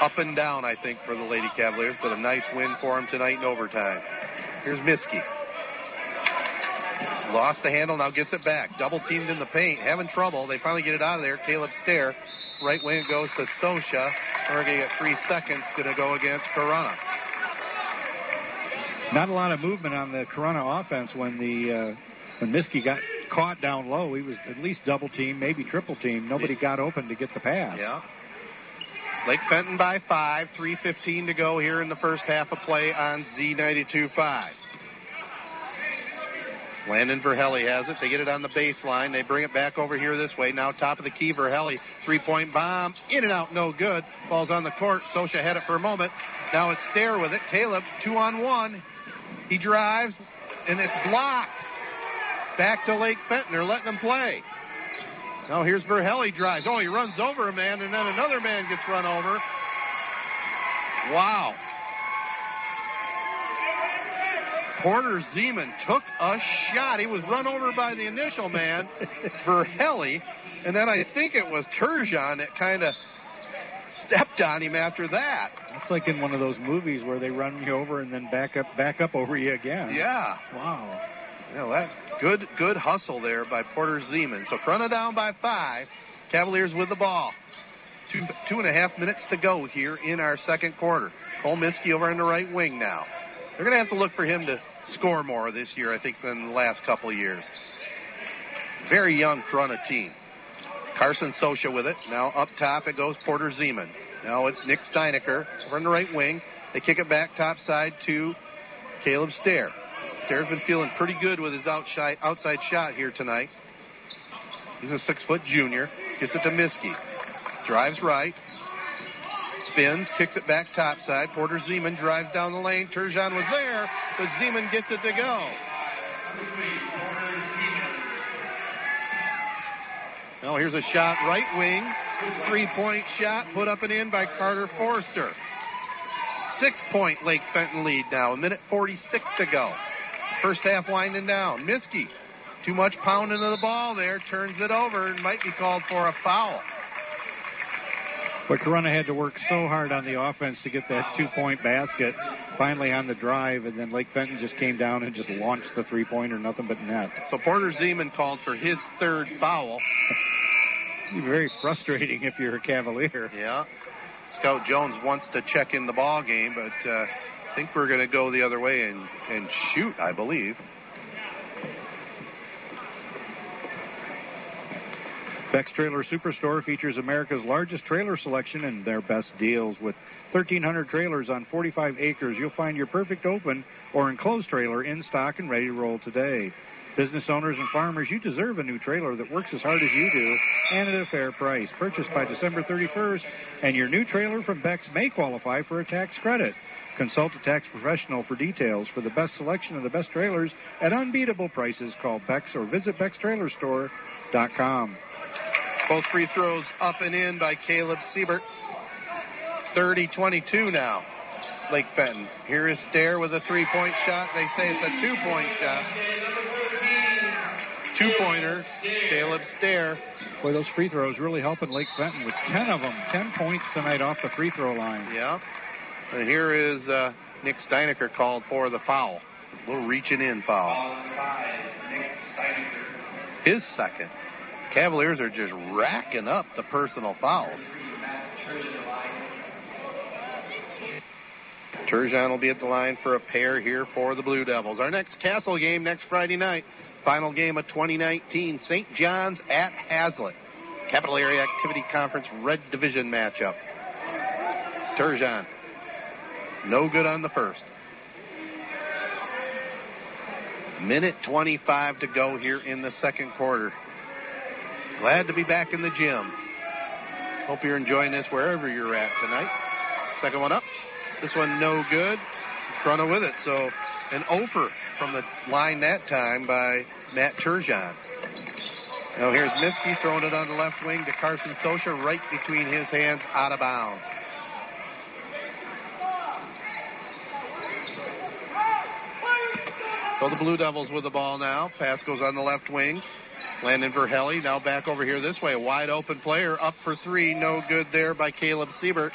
Speaker 5: up and down, I think, for the Lady Cavaliers, but a nice win for them tonight in overtime. Here's Miskey. Lost the handle, now gets it back. Double teamed in the paint, having trouble. They finally get it out of there. Caleb Stair, right wing goes to Sosha. To get three seconds, going to go against Corunna.
Speaker 6: Not a lot of movement on the Corunna offense when the uh, when Miskey got caught down low. He was at least double team, maybe triple team. Nobody got open to get the pass.
Speaker 5: Yeah. Lake Fenton by five, 3.15 to go here in the first half of play on Z92.5. Landon Verhelli has it. They get it on the baseline. They bring it back over here this way. Now top of the key, Verhelli. Three-point bomb. In and out, no good. Ball's on the court. Sosha had it for a moment. Now it's Stair with it. Caleb, two on one. He drives, and it's blocked. Back to Lake Fenton. Letting him play. Now here's Verhelli drives. Oh, he runs over a man, and then another man gets run over. Wow. Porter Zeman took a shot. He was run over by the initial man, Verhelli, and then I think it was Turgeon that kind of stepped on him after that.
Speaker 6: It's like in one of those movies where they run you over and then back up, back up over you again.
Speaker 5: Yeah.
Speaker 6: Wow.
Speaker 5: Yeah, that good good hustle there by Porter Zeman. So Corunna down by five. Cavaliers with the ball. Two two and a half minutes to go here in our second quarter. Cole Miskey over on the right wing now. They're going to have to look for him to score more this year, I think, than the last couple of years. Very young Corunna team. Carson Sosha with it. Now up top it goes Porter Zeman. Now it's Nick Steinecker over on the right wing. They kick it back top side to Caleb Stair. Stair's been feeling pretty good with his outside, outside shot here tonight. He's a six foot junior. Gets it to Miskey. Drives right. Spins, kicks it back topside. Porter Zeman drives down the lane. Turgeon was there, but Zeman gets it to go. Now here's a shot right wing. Three point shot put up and in by Carter Forster. Six point Lake Fenton lead now. A minute 46 to go. First half winding down. Miskey, too much pounding of the ball there. Turns it over and might be called for a foul.
Speaker 6: But Corunna had to work so hard on the offense to get that two point basket finally on the drive, and then Lake Fenton just came down and just launched the three pointer, nothing but net.
Speaker 5: So Porter Zeman called for his third foul.
Speaker 6: Very frustrating if you're a Cavalier.
Speaker 5: Yeah. Scout Jones wants to check in the ball game, but uh, I think we're going to go the other way and, and shoot, I believe.
Speaker 6: Beck's Trailer Superstore features America's largest trailer selection and their best deals. With 1,300 trailers on 45 acres, you'll find your perfect open or enclosed trailer in stock and ready to roll today. Business owners and farmers, you deserve a new trailer that works as hard as you do and at a fair price. Purchased by December 31st, and your new trailer from Beck's may qualify for a tax credit. Consult a tax professional for details. For the best selection of the best trailers at unbeatable prices, call Beck's or visit Beck'sTrailerStore.com.
Speaker 5: Both free throws up and in by Caleb Siebert. 30 22 now. Lake Fenton. Here is Stair with a three point shot. They say it's a two point shot. Two pointer. Caleb Stair.
Speaker 6: Boy, those free throws really helping Lake Fenton with 10 of them. 10 points tonight off the free throw line.
Speaker 5: Yeah. And here is uh, Nick Steinecker called for the foul. A little reaching in foul. His second. Cavaliers are just racking up the personal fouls. Turgeon will be at the line for a pair here for the Blue Devils. Our next Castle game next Friday night. Final game of 2019. St. John's at Haslett. Capital Area Activity Conference Red Division matchup. Turgeon. No good on the first. Minute 25 to go here in the second quarter. Glad to be back in the gym. Hope you're enjoying this wherever you're at tonight. Second one up. This one no good. Corunna with it. So an over from the line that time by Matt Turgeon. Now here's Miskey throwing it on the left wing to Carson Sosha right between his hands out of bounds. So the Blue Devils with the ball now. Pass goes on the left wing. Landon Verhelli now back over here this way. Wide open player up for three. No good there by Caleb Siebert.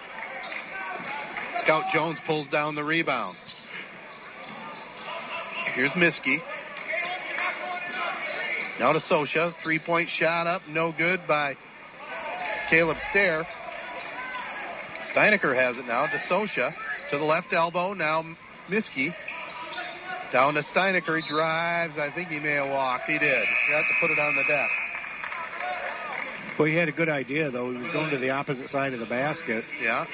Speaker 5: Scout Jones pulls down the rebound. Here's Miskey. Now to Sosha. Three point shot up. No good by Caleb Stair. Steinecker has it now to Sosha. To the left elbow. Now Miskey. Down to Steinecker. He drives. I think he may have walked. He did. He got to put it on the deck.
Speaker 6: Well, he had a good idea, though. He was going to the opposite side of the basket.
Speaker 5: Yeah.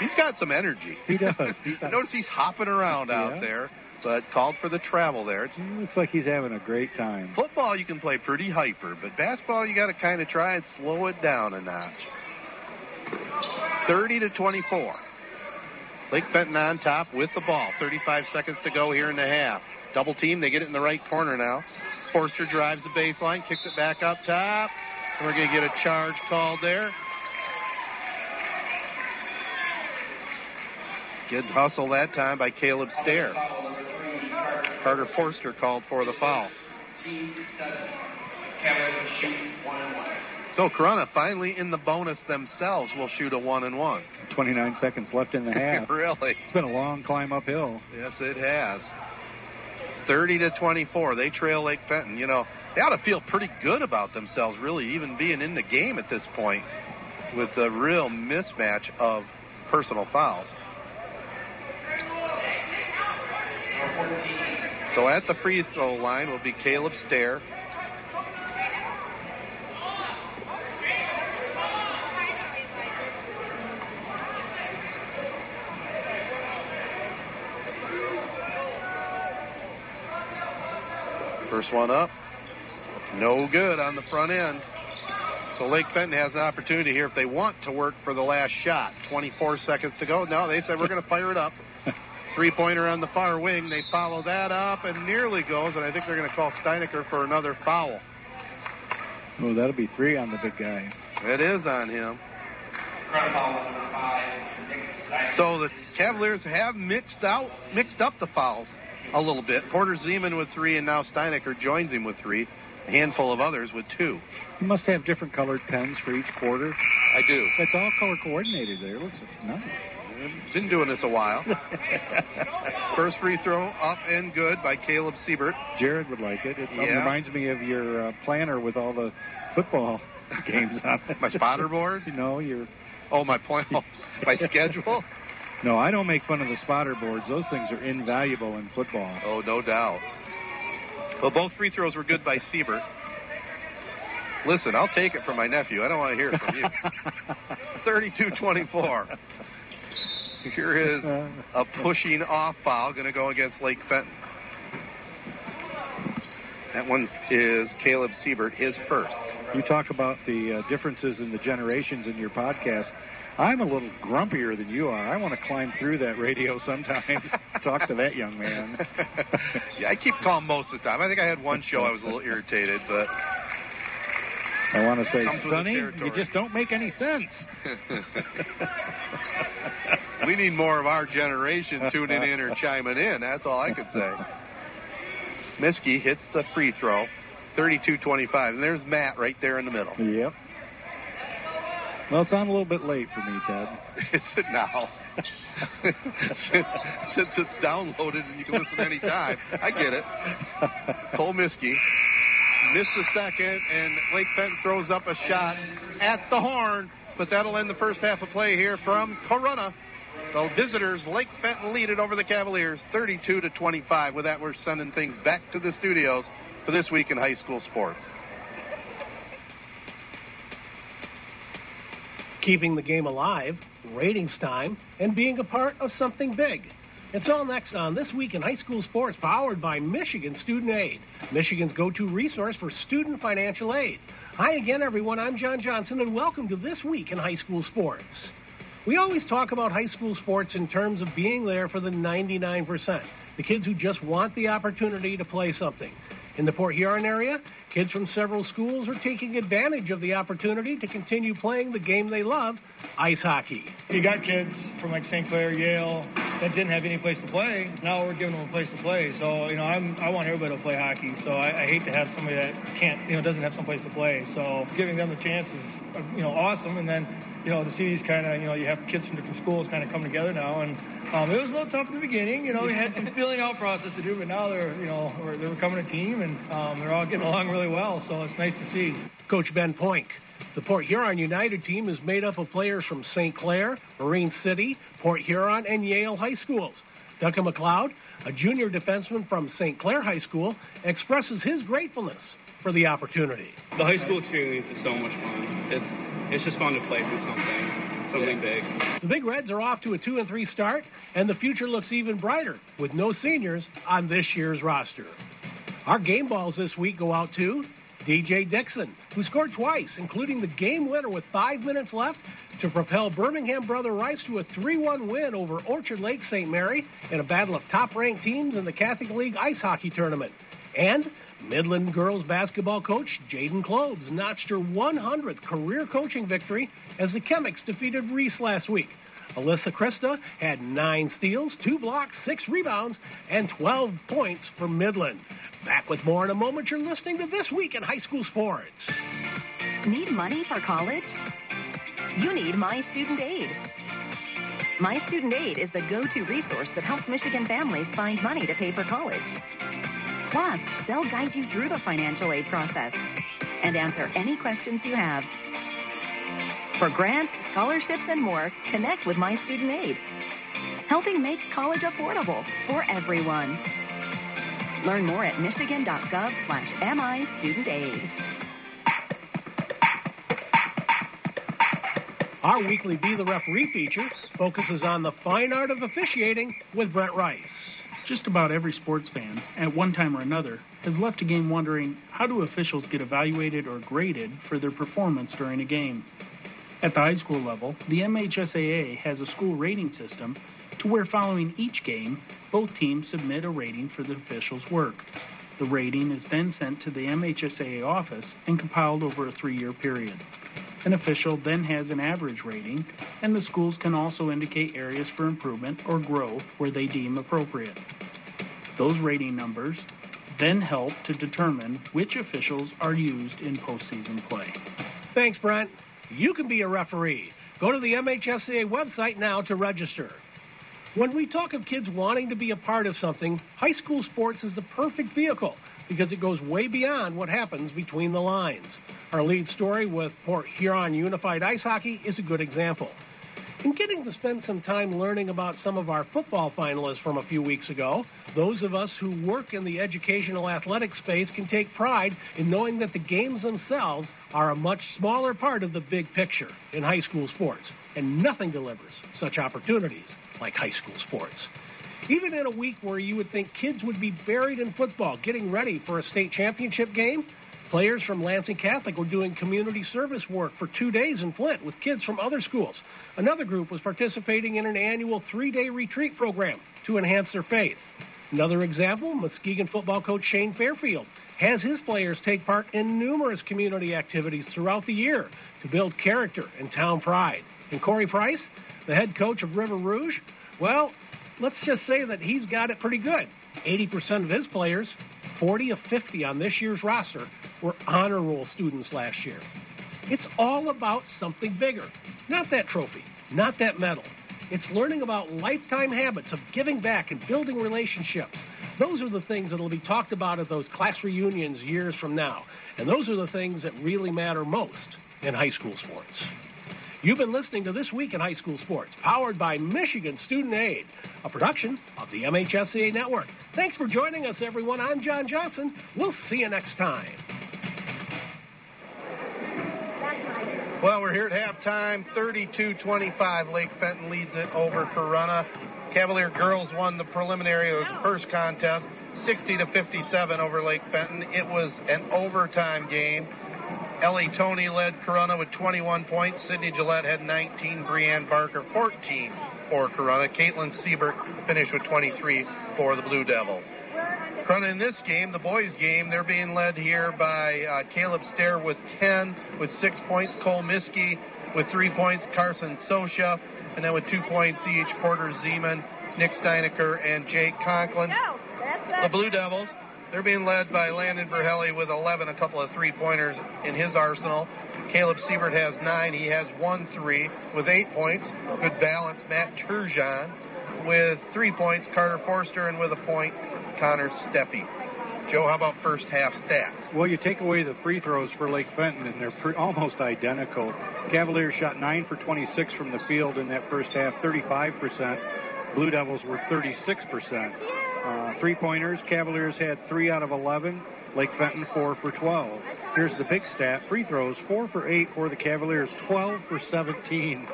Speaker 5: He's got some energy.
Speaker 6: He does. He
Speaker 5: I
Speaker 6: does.
Speaker 5: notice he's hopping around out
Speaker 6: Yeah.
Speaker 5: there, but called for the travel there.
Speaker 6: Looks like he's having a great time.
Speaker 5: Football you can play pretty hyper, but basketball you got to kind of try and slow it down a notch. 30 to 24. Lake Fenton on top with the ball. 35 seconds to go here in the half. Double team, they get it in the right corner now. Forster drives the baseline, kicks it back up top. And we're going to get a charge called there. Good hustle that time by Caleb Stair. Carter Forster called for the foul. So Corunna finally in the bonus themselves will shoot a one and one.
Speaker 6: 29 seconds left in the half.
Speaker 5: really?
Speaker 6: It's been a long climb uphill.
Speaker 5: Yes, it has. 30 to 24. They trail Lake Fenton. You know, they ought to feel pretty good about themselves, really, even being in the game at this point with the real mismatch of personal fouls. So at the free throw line will be Caleb Stair. First one up. No good on the front end. So Lake Fenton has an opportunity here if they want to work for the last shot. 24 seconds to go. No, they said we're going to fire it up. Three pointer on the far wing. They follow that up and nearly goes, and I think they're going to call Steinecker for another foul.
Speaker 6: Oh, that'll be three on the big guy.
Speaker 5: It is on him. So the Cavaliers have mixed out, mixed up the fouls a little bit. Porter Zeman with three, and now Steinecker joins him with three. A handful of others with two.
Speaker 6: You must have different colored pens for each quarter.
Speaker 5: I do.
Speaker 6: It's all color coordinated there. Looks nice.
Speaker 5: Been doing this a while. First free throw up and good by Caleb Siebert.
Speaker 6: Jared would like it. It
Speaker 5: Yeah.
Speaker 6: reminds me of your uh, planner with all the football games on it.
Speaker 5: My spotter board?
Speaker 6: you no, your
Speaker 5: Oh, my plan, oh, my schedule.
Speaker 6: No. I don't make fun of the spotter boards. Those things are invaluable in football.
Speaker 5: Oh, no doubt. Well, both free throws were good by Siebert. Listen, I'll take it from my nephew. I don't want to hear it from you. 32-24. Here is a pushing off foul going to go against Lake Fenton. That one is Caleb Siebert, his first.
Speaker 6: You talk about the uh, differences in the generations in your podcast. I'm a little grumpier than you are. I want to climb through that radio sometimes. Talk to that young man.
Speaker 5: yeah, I keep calm most of the time. I think I had one show I was a little irritated, but
Speaker 6: I want to say, Sonny, you just don't make any sense.
Speaker 5: we need more of our generation tuning in or chiming in. That's all I could say. Miskey hits the free throw, 32-25, and there's Matt right there in the middle.
Speaker 6: Yep. Well, it's on a little bit late for me, Ted.
Speaker 5: Is it now? since, since it's downloaded and you can listen anytime. I get it. Cole Miskey missed the second, and Lake Fenton throws up a shot at the horn, but that'll end the first half of play here from Corunna. The visitors, Lake Fenton, lead it over the Cavaliers, 32 to 25. With that, we're sending things back to the studios for this week in high school sports.
Speaker 8: Keeping the game alive, ratings time, and being a part of something big. It's all next on This Week in High School Sports, powered by Michigan Student Aid, Michigan's go to resource for student financial aid. Hi again, everyone. I'm John Johnson, and welcome to This Week in High School Sports. We always talk about high school sports in terms of being there for the 99%, the kids who just want the opportunity to play something. In the Port Huron area, kids from several schools are taking advantage of the opportunity to continue playing the game they love, ice hockey.
Speaker 9: You got kids from like St. Clair, Yale, that didn't have any place to play. Now we're giving them a place to play. So you know, I'm I want everybody to play hockey. So I, I hate to have somebody that can't, you know, doesn't have some place to play. So giving them the chance is, you know, awesome. And then, you know, see these kind of, you know, you have kids from different schools kind of come together now. And um, it was a little tough in the beginning. You know, we had some filling out process to do, but now they're, you know, we're, they're becoming a team and um, they're all getting along really well. So it's nice to see.
Speaker 8: Coach Ben Poink. The Port Huron United team is made up of players from St. Clair, Marine City, Port Huron, and Yale high schools. Duncan McLeod, a junior defenseman from St. Clair High School, expresses his gratefulness for the opportunity.
Speaker 10: The high school experience is so much fun. It's it's just fun to play through something, something big.
Speaker 8: The Big Reds are off to a 2 and 3 start, and the future looks even brighter with no seniors on this year's roster. Our game balls this week go out to DJ Dixon, who scored twice, including the game winner with five minutes left to propel Birmingham Brother Rice to a 3 1 win over Orchard Lake St. Mary in a battle of top ranked teams in the Catholic League Ice Hockey Tournament. And Midland girls basketball coach Jaden Cloves notched her 100th career coaching victory as the Chemics defeated Reese last week. Alyssa Krista had nine steals, two blocks, six rebounds, and 12 points for Midland. Back with more in a moment. You're listening to This Week in High School Sports.
Speaker 11: Need money for college? You need My Student Aid. My Student Aid is the go to resource that helps Michigan families find money to pay for college. Plus, they'll guide you through the financial aid process and answer any questions you have. For grants, scholarships, and more, connect with My Student Aid, helping make college affordable for everyone. Learn more at michigan.gov slash MI Student Aid.
Speaker 8: Our weekly Be the Referee feature focuses on the fine art of officiating with Brent Rice.
Speaker 12: Just about every sports fan, at one time or another, has left a game wondering how do officials get evaluated or graded for their performance during a game. At the high school level, the MHSAA has a school rating system to where following each game, both teams submit a rating for the official's work. The rating is then sent to the MHSAA office and compiled over a three year period. An official then has an average rating, and the schools can also indicate areas for improvement or growth where they deem appropriate. Those rating numbers then help to determine which officials are used in postseason play.
Speaker 8: Thanks, Brent. You can be a referee. Go to the MHSAA website now to register. When we talk of kids wanting to be a part of something, high school sports is the perfect vehicle because it goes way beyond what happens between the lines. Our lead story with Port Huron Unified Ice Hockey is a good example. and getting to spend some time learning about some of our football finalists from a few weeks ago. Those of us who work in the educational athletic space can take pride in knowing that the games themselves are a much smaller part of the big picture in high school sports, and nothing delivers such opportunities like high school sports. Even in a week where you would think kids would be buried in football getting ready for a state championship game, Players from Lansing Catholic were doing community service work for two days in Flint with kids from other schools. Another group was participating in an annual three day retreat program to enhance their faith. Another example Muskegon football coach Shane Fairfield has his players take part in numerous community activities throughout the year to build character and town pride. And Corey Price, the head coach of River Rouge, well, let's just say that he's got it pretty good. 80% of his players, 40 of 50 on this year's roster, were honor roll students last year. It's all about something bigger. Not that trophy, not that medal. It's learning about lifetime habits of giving back and building relationships. Those are the things that will be talked about at those class reunions years from now. And those are the things that really matter most in high school sports. You've been listening to This Week in High School Sports, powered by Michigan Student Aid, a production of the MHSAA Network. Thanks for joining us, everyone. I'm John Johnson. We'll see you next time.
Speaker 5: Well, we're here at halftime. 32-25. Lake Fenton leads it over Corunna. Cavalier girls won the preliminary of the first contest, 60 to 57 over Lake Fenton. It was an overtime game. Ellie Tony led Corunna with 21 points. Sydney Gillette had 19. Brianne Barker 14 for Corunna. Caitlin Siebert finished with 23 for the Blue Devils. Corunna in this game, the boys' game, they're being led here by uh, Caleb Stair with 10, with six points. Cole Miskey with three points. Carson Sosha, and then with two points each, Porter Zeman, Nick Steinecker, and Jake Conklin. The Blue Devils, they're being led by Landon Verhelli with 11, a couple of three pointers in his arsenal. Caleb Siebert has nine. He has one three with eight points. Good balance. Matt Turgeon with three points. Carter Forster, and with a point, Connor Steppy. Joe, how about first half stats?
Speaker 6: Well, you take away the free throws for Lake Fenton, and they're pre- almost identical. Cavaliers shot 9 for 26 from the field in that first half, 35%. Blue Devils were 36%. Uh, three pointers, Cavaliers had 3 out of 11. Lake Fenton 4 for 12. Here's the big stat free throws 4 for 8 for the Cavaliers, 12 for 17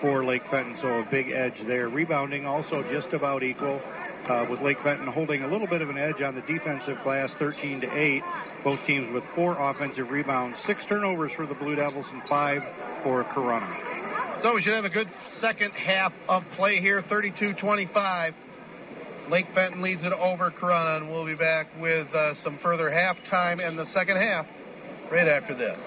Speaker 6: for Lake Fenton, so a big edge there. Rebounding also just about equal uh, with Lake Fenton holding a little bit of an edge on the defensive glass, 13 to 8. Both teams with four offensive rebounds, six turnovers for the Blue Devils, and five for Corunna.
Speaker 5: So we should have a good second half of play here, 32-25. Lake Fenton leads it over Corunna, and we'll be back with uh, some further halftime and the second half right after this.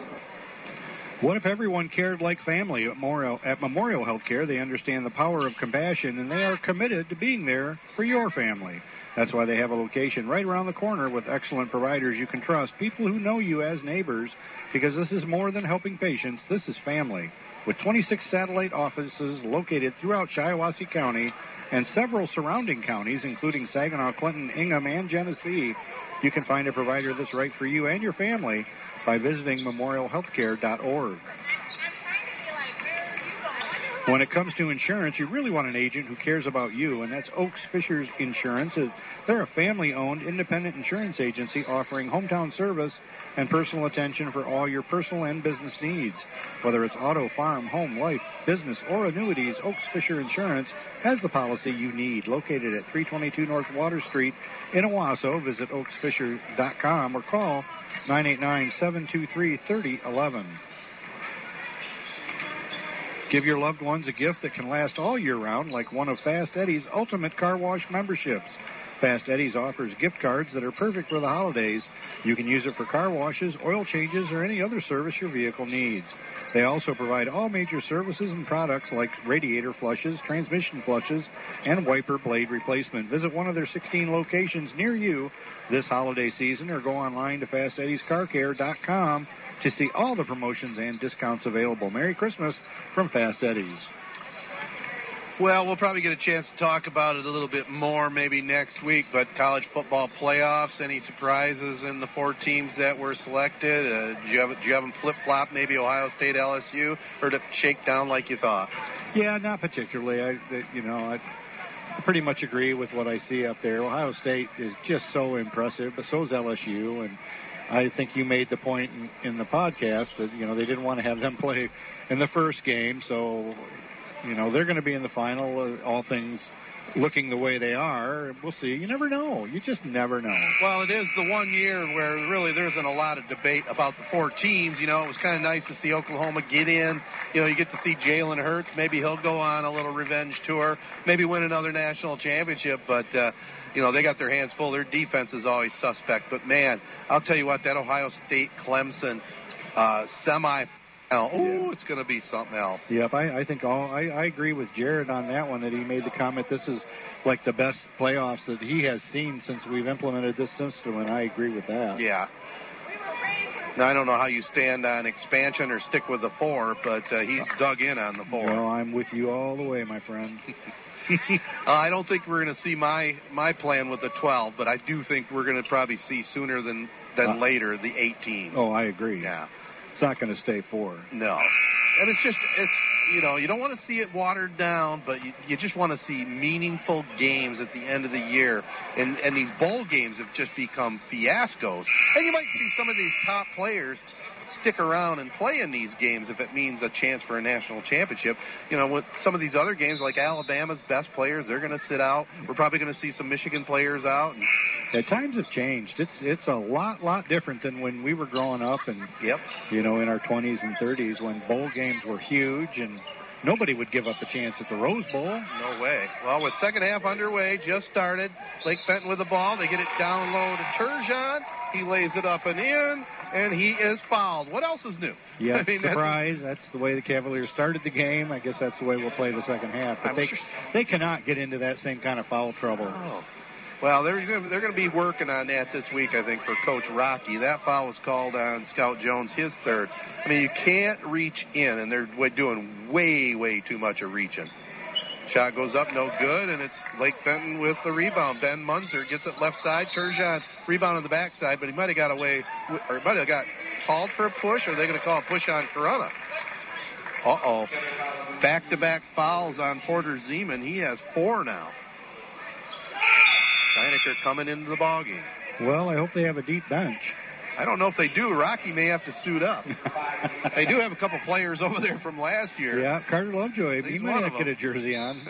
Speaker 6: What if everyone cared like family at Memorial, at Memorial Healthcare? They understand the power of compassion and they are committed to being there for your family. That's why they have a location right around the corner with excellent providers you can trust, people who know you as neighbors, because this is more than helping patients, this is family. With 26 satellite offices located throughout Shiawassee County and several surrounding counties, including Saginaw, Clinton, Ingham, and Genesee, you can find a provider that's right for you and your family by visiting memorialhealthcare.org. When it comes to insurance, you really want an agent who cares about you, and that's Oaks Fishers Insurance. They're a family owned independent insurance agency offering hometown service and personal attention for all your personal and business needs. Whether it's auto, farm, home, life, business, or annuities, Oaks Fisher Insurance has the policy you need. Located at 322 North Water Street in Owosso, visit oaksfisher.com or call 989 723 3011. Give your loved ones a gift that can last all year round, like one of Fast Eddie's Ultimate Car Wash memberships. Fast Eddie's offers gift cards that are perfect for the holidays. You can use it for car washes, oil changes, or any other service your vehicle needs. They also provide all major services and products like radiator flushes, transmission flushes, and wiper blade replacement. Visit one of their 16 locations near you this holiday season or go online to fasteddiescarcare.com to see all the promotions and discounts available. Merry Christmas from Fast Eddie's.
Speaker 5: Well, we'll probably get a chance to talk about it a little bit more maybe next week, but college football playoffs, any surprises in the four teams that were selected? Uh, do, you have, do you have them flip flop, maybe Ohio State, LSU, or to shake down like you thought?
Speaker 6: Yeah, not particularly. I, you know, I pretty much agree with what I see up there. Ohio State is just so impressive, but so is LSU, and I think you made the point in, in the podcast that you know they didn't want to have them play in the first game, so you know they're going to be in the final. Uh, all things looking the way they are, we'll see. You never know. You just never know.
Speaker 5: Well, it is the one year where really there isn't a lot of debate about the four teams. You know, it was kind of nice to see Oklahoma get in. You know, you get to see Jalen Hurts. Maybe he'll go on a little revenge tour. Maybe win another national championship. But uh, you know, they got their hands full. Their defense is always suspect. But man, I'll tell you what, that Ohio State Clemson uh, semi. Oh, it's going to be something else.
Speaker 6: Yep, I, I think all I, I agree with Jared on that one that he made the comment this is like the best playoffs that he has seen since we've implemented this system, and I agree with that.
Speaker 5: Yeah. Now, I don't know how you stand on expansion or stick with the four, but uh, he's dug in on the four.
Speaker 6: Well, I'm with you all the way, my friend.
Speaker 5: uh, I don't think we're going to see my my plan with the 12, but I do think we're going to probably see sooner than than
Speaker 6: Uh,
Speaker 5: later the 18.
Speaker 6: Oh, I agree.
Speaker 5: Yeah.
Speaker 6: It's not going to stay four.
Speaker 5: No. And it's just it's you know you don't want to see it watered down, but you, you just want to see meaningful games at the end of the year. And and these bowl games have just become fiascos. And you might see some of these top players stick around and play in these games if it means a chance for a national championship. You know, with some of these other games like Alabama's best players, they're going to sit out. We're probably going to see some Michigan players out. And,
Speaker 6: Yeah, times have changed. It's it's a lot lot different than when we were growing up and
Speaker 5: yep.
Speaker 6: you know in our 20s and 30s when bowl games were huge and nobody would give up a chance at the Rose Bowl.
Speaker 5: No way. Well, with second half underway, just started. Lake Fenton with the ball. They get it down low to Turgeon. He lays it up and in, and he is fouled. What else is new?
Speaker 6: Yeah,
Speaker 5: I mean, that's-
Speaker 6: surprise. That's, the way the Cavaliers started the game. I guess that's the way we'll play the second half. But
Speaker 5: I'm
Speaker 6: they
Speaker 5: sure-
Speaker 6: they cannot get into that same kind of foul trouble.
Speaker 5: Oh. Well, they're they're going to be working on that this week, I think, for Coach Rocky. That foul was called on Scout Jones, his third. I mean, you can't reach in, and they're doing way, way too much of reaching. Shot goes up, no good, and it's Lake Fenton with the rebound. Ben Munzer gets it left side. Turgeon rebound on the backside, but he might have got away, or might have got called for a push, or are they going to call a push on Corunna? Uh oh. Back to back fouls on Porter Zeman. He has four now. Steinecker coming into the ballgame.
Speaker 6: Well, I hope they have a deep bench.
Speaker 5: I don't know if they do. Rocky may have to suit up. they do have a couple players over there from last year.
Speaker 6: Yeah, Carter Lovejoy. He might have to get a jersey on.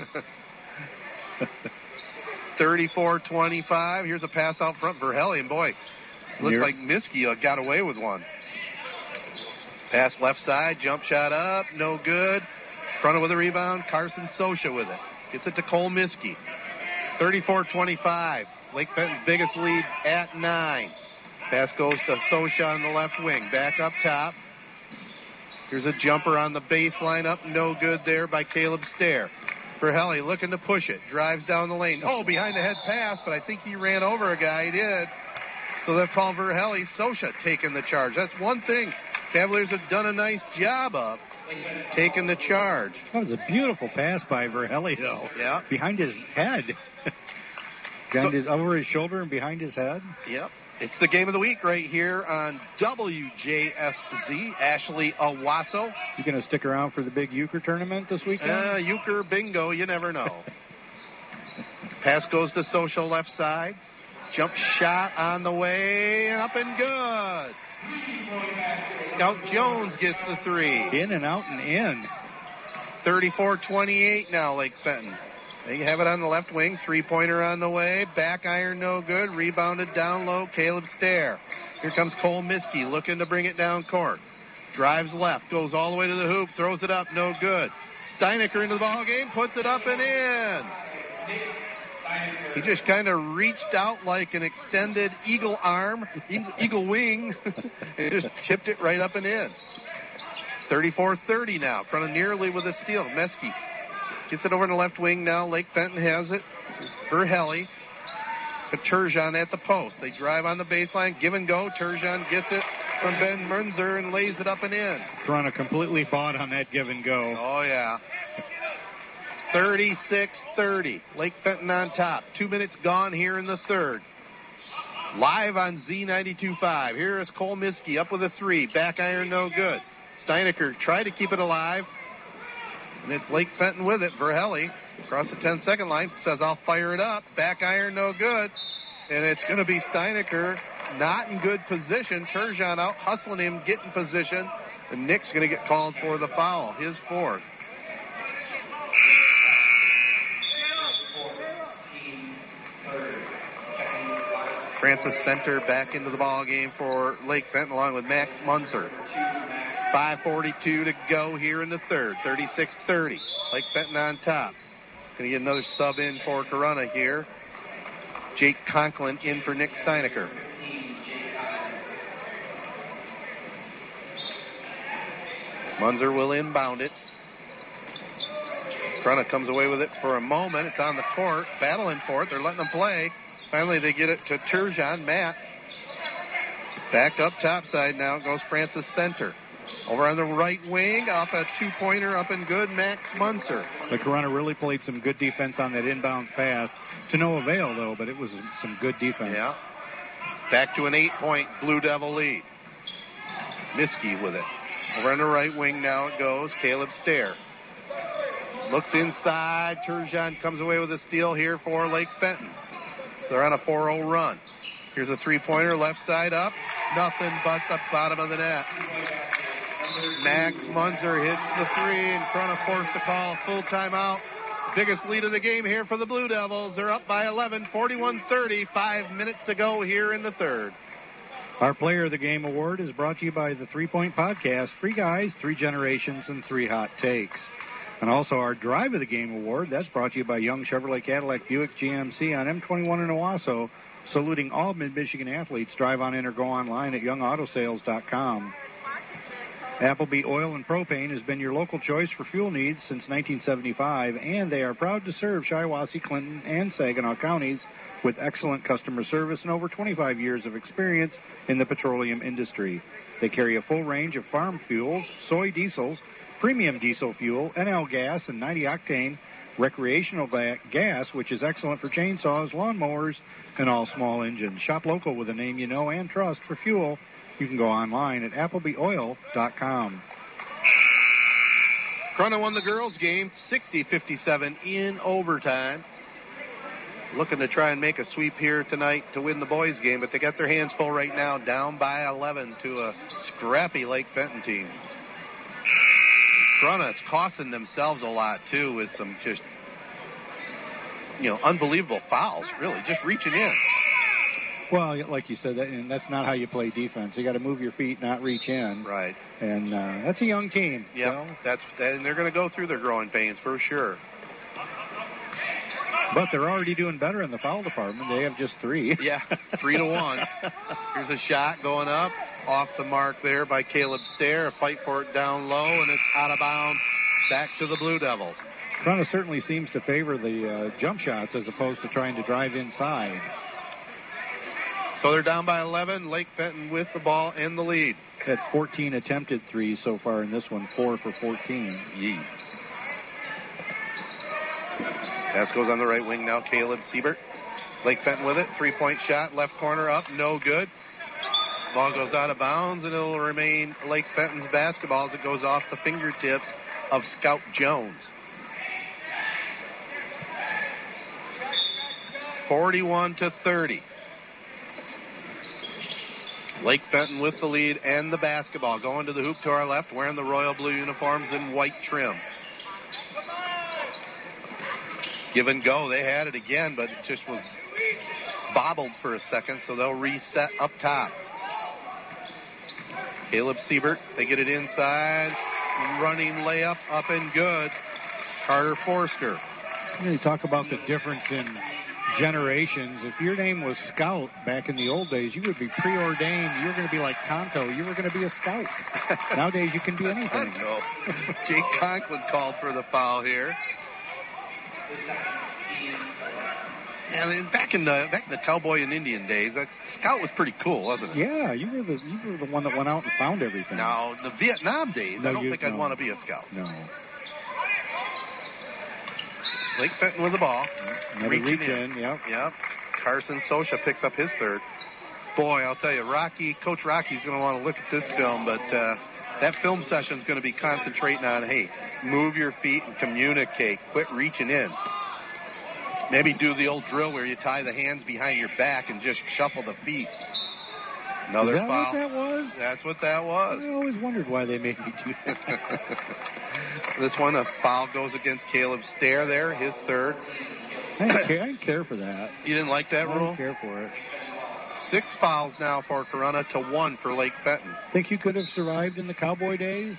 Speaker 5: 34-25. Here's a pass out front Verhelli, and boy, looks
Speaker 6: You're-
Speaker 5: like Miskey uh, got away with one. Pass left side, jump shot up, no good. Front with a rebound, Carson Sosha with it. Gets it to Cole Miskey. 34-25. Lake Fenton's biggest lead at nine. Pass goes to Sosha on the left wing. Back up top. Here's a jumper on the baseline up, no good there by Caleb Stair. Verhelli, looking to push it. Drives down the lane. Oh, behind the head pass, but I think he ran over a guy. He did. So they'll call Verhelli. Sosha taking the charge. That's one thing Cavaliers have done a nice job of taking the charge.
Speaker 6: That was a beautiful pass by Verhelli, though.
Speaker 5: Yeah.
Speaker 6: Behind his head. behind
Speaker 5: So-
Speaker 6: his over his shoulder and behind his head.
Speaker 5: Yep. It's the game of the week right here on WJSZ. Ashley Owosso.
Speaker 6: You going to stick around for the big euchre tournament this weekend?
Speaker 5: Uh, euchre bingo, you never know. Pass goes to Sosha left side. Jump shot on the way up and good. Scout Jones gets the three.
Speaker 6: in and out and in.
Speaker 5: 34-28 now, Lake Fenton. They have it on the left wing. Three-pointer on the way. Back iron no good. Rebounded down low. Caleb Stair. Here comes Cole Miskey looking to bring it down court. Drives left. Goes all the way to the hoop. Throws it up. No good. Steinecker into the ball game. Puts it up and in. He just kind of reached out like an extended eagle arm, eagle- eagle wing, and just tipped it right up and in. 34-30 now. Front of nearly with a steal. Miskey gets it over in the left wing now. Lake Fenton has it Verhelli. To Turgeon at the post. They drive on the baseline. Give and go. Turgeon gets it from Ben Munzer and lays it up and in.
Speaker 6: Toronto completely bought on that give and go.
Speaker 5: Oh, yeah. 36 30. Lake Fenton on top. Two minutes gone here in the third. Live on Z92.5. Here is Cole Miskey up with a three. Back iron no good. Steinecker tried to keep it alive. And it's Lake Fenton with it. Verhelli across the 10 second line says, I'll fire it up. Back iron, no good. And it's going to be Steinecker not in good position. Turgeon out hustling him, getting position. And Nick's going to get called for the foul, his fourth. Francis Center back into the ball game for Lake Fenton along with Max Munzer. 5.42 to go here in the third. 36 30. Lake Fenton on top. Going to get another sub in for Corunna here. Jake Conklin in for Nick Steinecker. Munzer will inbound it. Corunna comes away with it for a moment. It's on the court, battling for it. They're letting them play. Finally, they get it to Turgeon. Matt. Back up top side now goes Francis Center. Over on the right wing, off a two pointer, up and good, Max Munzer.
Speaker 6: The Corunna really played some good defense on that inbound pass. To no avail, though, but it was some good defense.
Speaker 5: Yeah. Back to an eight point Blue Devil lead. Miskey with it. Over on the right wing now it goes. Caleb Stair. Looks inside. Turgeon comes away with a steal here for Lake Fenton. They're on a 4 0 run. Here's a three pointer, left side up. Nothing but the bottom of the net. Max Munzer hits the three, and Corunna forced to call full timeout. Biggest lead of the game here for the Blue Devils. They're up by 11, 41 30. Five minutes to go here in the third.
Speaker 6: Our Player of the Game award is brought to you by the Three Point Podcast Three Guys, Three Generations, and Three Hot Takes. And also our Drive of the Game award, that's brought to you by Young Chevrolet Cadillac Buick GMC on M21 in Owosso, saluting all mid Michigan athletes. Drive on in or go online at youngautosales.com. Appleby Oil and Propane has been your local choice for fuel needs since 1975, and they are proud to serve Shiawassee, Clinton, and Saginaw counties with excellent customer service and over 25 years of experience in the petroleum industry. They carry a full range of farm fuels, soy diesels, premium diesel fuel, NL gas, and 90 octane recreational gas, which is excellent for chainsaws, lawnmowers, and all small engines. Shop local with a name you know and trust for fuel. You can go online at applebyoil.com.
Speaker 5: Corunna won the girls' game 60 57 in overtime. Looking to try and make a sweep here tonight to win the boys' game, but they got their hands full right now, down by 11 to a scrappy Lake Fenton team. Corunna is costing themselves a lot, too, with some just, you know, unbelievable fouls, really, just reaching in.
Speaker 6: Well, like you said, that, and that's not how you play defense. You got to move your feet, not reach in.
Speaker 5: Right.
Speaker 6: And uh, that's a young team.
Speaker 5: Yeah,
Speaker 6: so.
Speaker 5: that's and they're going to go through their growing pains for sure.
Speaker 6: But they're already doing better in the foul department. They have just three.
Speaker 5: Yeah, three to one. Here's a shot going up, off the mark there by Caleb Stair. A fight for it down low, and it's out of bounds. Back to the Blue Devils.
Speaker 6: Corunna certainly seems to favor the uh, jump shots as opposed to trying to drive inside.
Speaker 5: So they're down by 11. Lake Fenton with the ball and the lead.
Speaker 6: At 14 attempted threes so far in this one, four for 14.
Speaker 5: Yee. Pass goes on the right wing now. Caleb Siebert. Lake Fenton with it. Three point shot. Left corner up. No good. Ball goes out of bounds and it'll remain Lake Fenton's basketball as it goes off the fingertips of Scout Jones. 41 to 30. Lake Fenton with the lead and the basketball. Going to the hoop to our left, wearing the royal blue uniforms and white trim. Give and go. They had it again, but it just was bobbled for a second, so they'll reset up top. Caleb Siebert, they get it inside. Running layup up and good. Carter Forster.
Speaker 6: You talk about the difference in generations. If your name was Scout back in the old days, you would be preordained. You were going to be like Tonto. You were going to be a Scout. Nowadays, you can be anything.
Speaker 5: Jake Conklin called for the foul here. And then back in the back in the cowboy and Indian days, that scout was pretty cool, wasn't it?
Speaker 6: Yeah, you were the you were the one that went out and found everything.
Speaker 5: Now the Vietnam days,
Speaker 6: No,
Speaker 5: I don't
Speaker 6: you-
Speaker 5: think I'd
Speaker 6: no.
Speaker 5: want to be a scout.
Speaker 6: No.
Speaker 5: Lake Fenton with the ball.
Speaker 6: Another
Speaker 5: Reaching
Speaker 6: reach in, yep.
Speaker 5: Yep. Carson Sosha picks up his third. Boy, I'll tell you, Rocky, Coach Rocky's going to want to look at this film, but uh, that film session is going to be concentrating on, hey, move your feet and communicate. Quit reaching in. Maybe do the old drill where you tie the hands behind your back and just shuffle the feet. Another
Speaker 6: Is that
Speaker 5: foul.
Speaker 6: what that was?
Speaker 5: That's what that was.
Speaker 6: I always wondered why they made me do that.
Speaker 5: this one, a foul goes against Caleb Stair there, his third.
Speaker 6: I didn't care, I didn't care for that.
Speaker 5: You didn't like that
Speaker 6: I
Speaker 5: rule?
Speaker 6: didn't care for it.
Speaker 5: Six fouls now for Corunna to one for Lake Fenton.
Speaker 6: Think you could have survived in the cowboy days?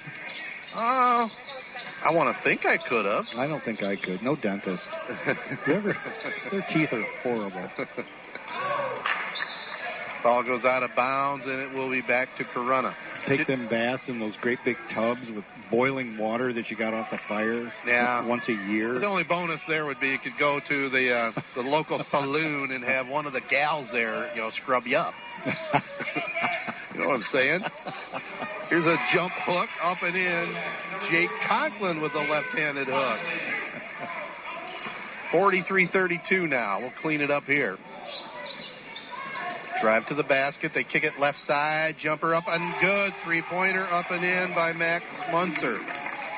Speaker 5: Oh, I want to think I could have.
Speaker 6: I don't think I could. No dentist. Ever- their teeth are horrible.
Speaker 5: Ball goes out of bounds, and it will be back to Corunna.
Speaker 6: Take them baths in those great big tubs with boiling water that you got off the fire
Speaker 5: Yeah.
Speaker 6: once a year.
Speaker 5: The only bonus there would be you could go to the uh, the local saloon and have one of the gals there, you know, scrub you up. you know what I'm saying? Here's a jump hook up and in. Jake Conklin with a left-handed hook. 43-32 now. We'll clean it up here. Drive to the basket. They kick it left side. Jumper up and good. Three-pointer up and in by Max Munzer.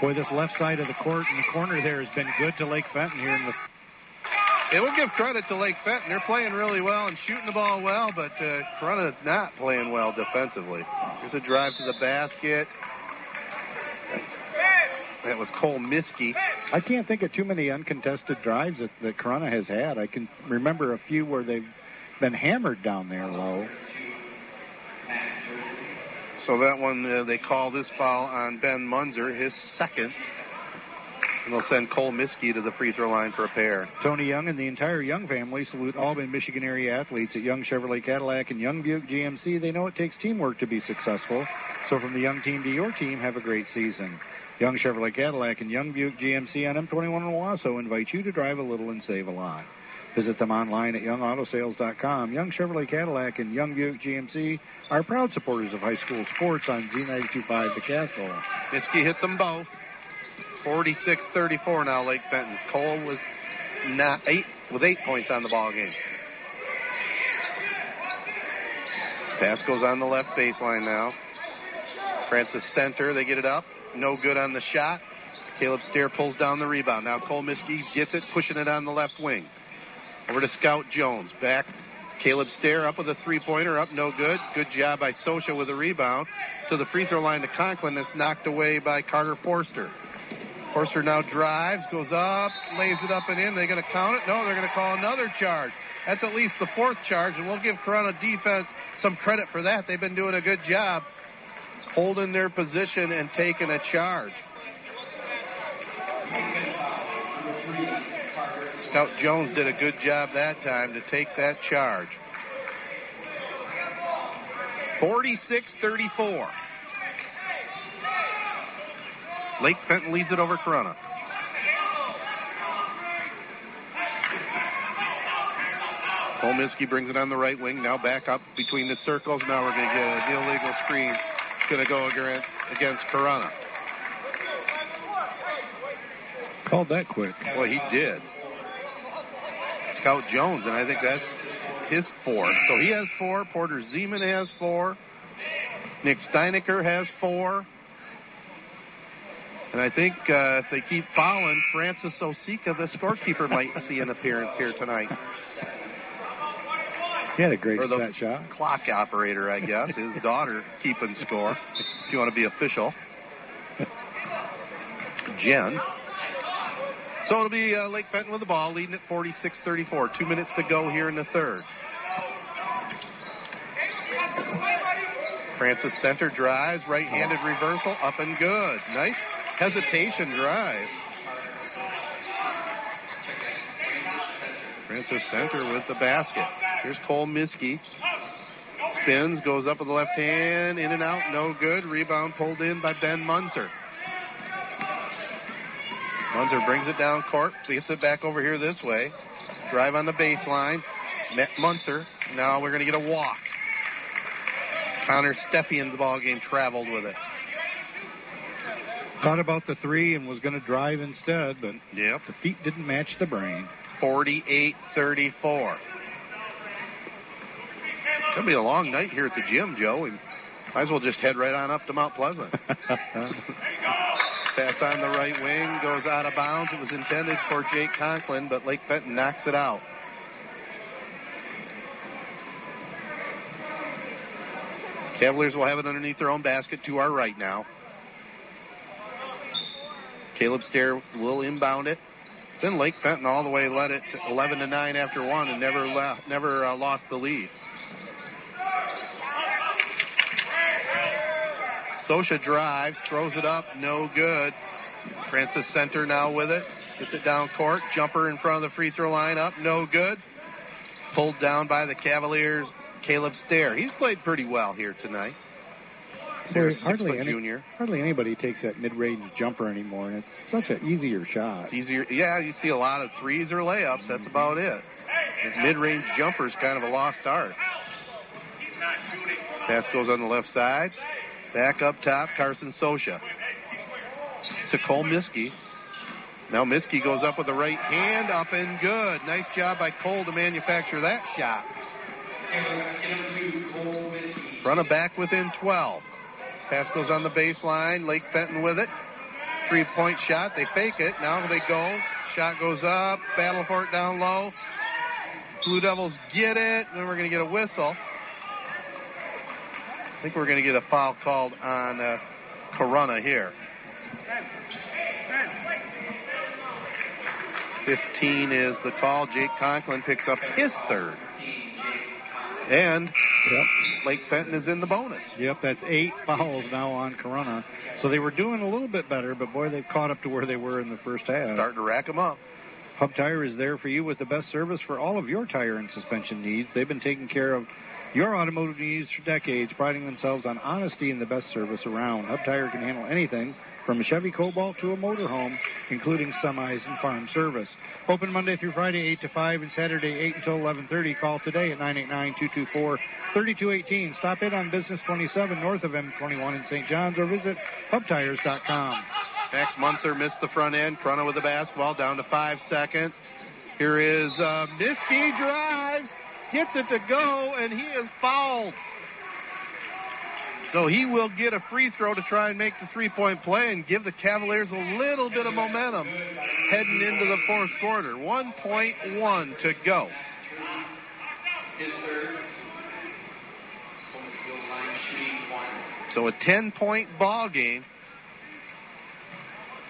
Speaker 6: Boy, this left side of the court in the corner there has been good to Lake Fenton here in the
Speaker 5: It will give credit to Lake Fenton. They're playing really well and shooting the ball well, but uh, Corunna not playing well defensively. Here's a drive to the basket. That was Cole Miskey.
Speaker 6: I can't think of too many uncontested drives that, that Corunna has had. I can remember a few where they've been hammered down there low.
Speaker 5: So that one, uh, they call this foul on Ben Munzer, his second. And they'll send Cole Miskey to the free throw line for a pair.
Speaker 6: Tony Young and the entire Young family salute Albany, Michigan area athletes at Young Chevrolet Cadillac and Young Buick GMC. They know it takes teamwork to be successful. So from the Young team to your team, have a great season. Young Chevrolet Cadillac and Young Buick GMC on M21 in Owosso invite you to drive a little and save a lot. Visit them online at youngautosales.com. Young Chevrolet Cadillac and Young Buick GMC are proud supporters of high school sports on Z925 The Castle.
Speaker 5: Miskey hits them both. 46-34 now, Lake Fenton. Cole with not eight with eight points on the ball game. Pass goes on the left baseline now. Francis center, they get it up. No good on the shot. Caleb Stair pulls down the rebound. Now Cole Miskey gets it, pushing it on the left wing. Over to Scout Jones. Back. Caleb Stair up with a three pointer, up no good. Good job by Sosha with a rebound. To the free throw line to Conklin, that's knocked away by Carter Forster. Forster now drives, goes up, lays it up and in. They're going to count it? No, they're going to call another charge. That's at least the fourth charge, and we'll give Corunna defense some credit for that. They've been doing a good job holding their position and taking a charge. Scout Jones did a good job that time to take that charge. 46 34. Lake Fenton leads it over Corunna. Cole Miskey brings it on the right wing. Now back up between the circles. Now we're going to get an illegal screen. It's going to go against, against Corunna.
Speaker 6: Called that quick.
Speaker 5: Well, he did. Scout Jones, and I think that's his fourth. So he has four. Porter Zeman has four. Nick Steinecker has four. And I think uh, if they keep fouling, Francis Osika, the scorekeeper, might see an appearance here tonight.
Speaker 6: He had a great
Speaker 5: Or the
Speaker 6: set shot.
Speaker 5: clock operator, I guess. His daughter keeping score, if you want to be official. Jen. So it'll be uh, Lake Fenton with the ball, leading at 46-34. Two minutes to go here in the third. Francis center drives, right-handed reversal, up and good. Nice hesitation drive. Francis center with the basket. Here's Cole Miskey. Spins, goes up with the left hand, in and out, no good. Rebound pulled in by Ben Munzer. Munzer brings it down court, gets it back over here this way. Drive on the baseline. Met Munzer. Now we're going to get a walk. Connor Steffian's ball game traveled with it.
Speaker 6: Thought about the three and was going to drive instead, but
Speaker 5: yep.
Speaker 6: the feet didn't match the brain.
Speaker 5: 48 34. It's going to be a long night here at the gym, Joe. We Might as well just head right on up to Mount Pleasant. Pass on the right wing goes out of bounds. It was intended for Jake Conklin, but Lake Fenton knocks it out. Cavaliers will have it underneath their own basket to our right now. Caleb Stair will inbound it. Then Lake Fenton all the way led it to 11 to 9 after one and never left, never uh, lost the lead. Sosha drives, throws it up, no good. Francis Center now with it. Gets it down court. Jumper in front of the free throw line up, no good. Pulled down by the Cavaliers, Caleb Stair. He's played pretty well here tonight. Stair,
Speaker 6: hardly,
Speaker 5: foot
Speaker 6: any,
Speaker 5: junior.
Speaker 6: hardly anybody takes that mid-range jumper anymore, and it's such an easier shot.
Speaker 5: It's easier. Yeah, you see a lot of threes or layups. That's mm-hmm. about it. Mid-range jumper is kind of a lost art. Pass goes on the left side. Back up top, Carson Sosha. To Cole Miskey. Now Miskey goes up with the right hand, up and good. Nice job by Cole to manufacture that shot. Front of back within 12. Pass goes on the baseline. Lake Fenton with it. Three point shot. They fake it. Now they go. Shot goes up. Battle for it down low. Blue Devils get it. Then we're going to get a whistle. I think we're going to get a foul called on uh, Corunna here. 15 is the call. Jake Conklin picks up his third. And
Speaker 6: Yep.
Speaker 5: Lake Fenton is in the bonus.
Speaker 6: Yep, that's eight fouls now on Corunna. So they were doing a little bit better, but boy, they've caught up to where they were in the first half.
Speaker 5: Starting to rack them up.
Speaker 6: Hub Tire is there for you with the best service for all of your tire and suspension needs. They've been taking care of your automotive needs for decades, priding themselves on honesty and the best service around. Hub Tire can handle anything from a Chevy Cobalt to a motorhome, including semis and farm service. Open Monday through Friday, 8 to 5, and Saturday, 8 until 11.30. Call today at 989-224-3218. Stop in on Business 27 north of M21 in St. John's or visit hubtires.com.
Speaker 5: Max Munzer missed the front end. Corunna with the basketball down to five seconds. Here is uh, drives, gets it to go, and he is fouled. So he will get a free throw to try and make the three point play and give the Cavaliers a little bit of momentum heading into the fourth quarter. 1.1 to go. So a 10 point ball game.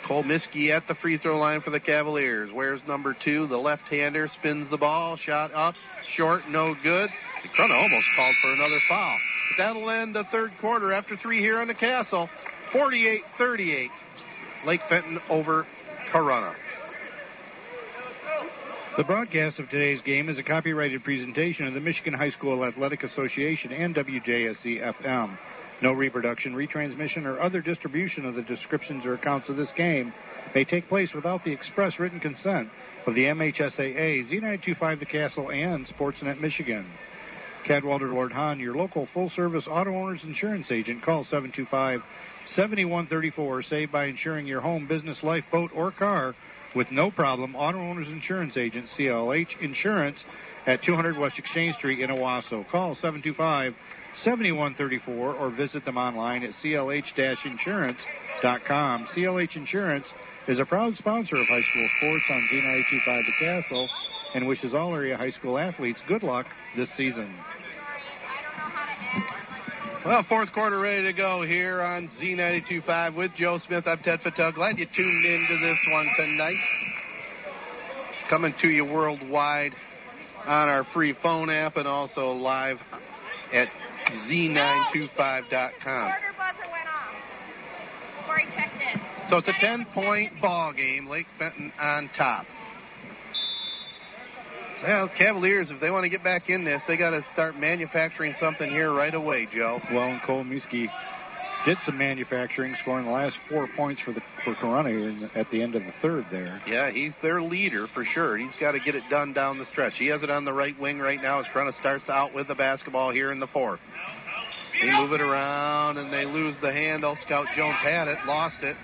Speaker 5: Cole Miskey at the free throw line for the Cavaliers. Where's number two? The left hander spins the ball. Shot up, short, no good. Corunna almost called for another foul. But that'll end the third quarter after three here on the Castle. 48 38. Lake Fenton over Corunna.
Speaker 6: The broadcast of today's game is a copyrighted presentation of the Michigan High School Athletic Association and WJSC FM. No reproduction, retransmission, or other distribution of the descriptions or accounts of this game may take place without the express written consent of the MHSAA, Z925 The Castle, and Sportsnet Michigan. Cadwalder Lord Hahn, your local full service auto owner's insurance agent. Call 725 7134. Save by insuring your home, business, life, boat, or car with no problem. Auto owner's insurance agent, CLH Insurance, at 200 West Exchange Street in Owosso. Call 725 7134 or visit them online at clh-insurance.com. CLH Insurance is a proud sponsor of high school sports on Z925 The Castle and wishes all area high school athletes good luck this season.
Speaker 5: Well, fourth quarter ready to go here on Z92.5 with Joe Smith. I'm Ted Fattel. Glad you tuned into this one tonight. Coming to you worldwide on our free phone app and also live at z925.com.
Speaker 13: Quarter buzzer went off before he checked in.
Speaker 5: So it's a 10 point ball game. Lake Fenton on top. Well, Cavaliers, if they want to get back in this, they got to start manufacturing something here right away, Joe.
Speaker 6: Well, and Cole Miskey did some manufacturing, scoring the last four points for the for Corunna in, at the end of the third there.
Speaker 5: Yeah, he's their leader for sure. He's got to get it done down the stretch. He has it on the right wing right now as Corunna starts out with the basketball here in the fourth. They move it around and they lose the handle. Scout Jones had it, lost it.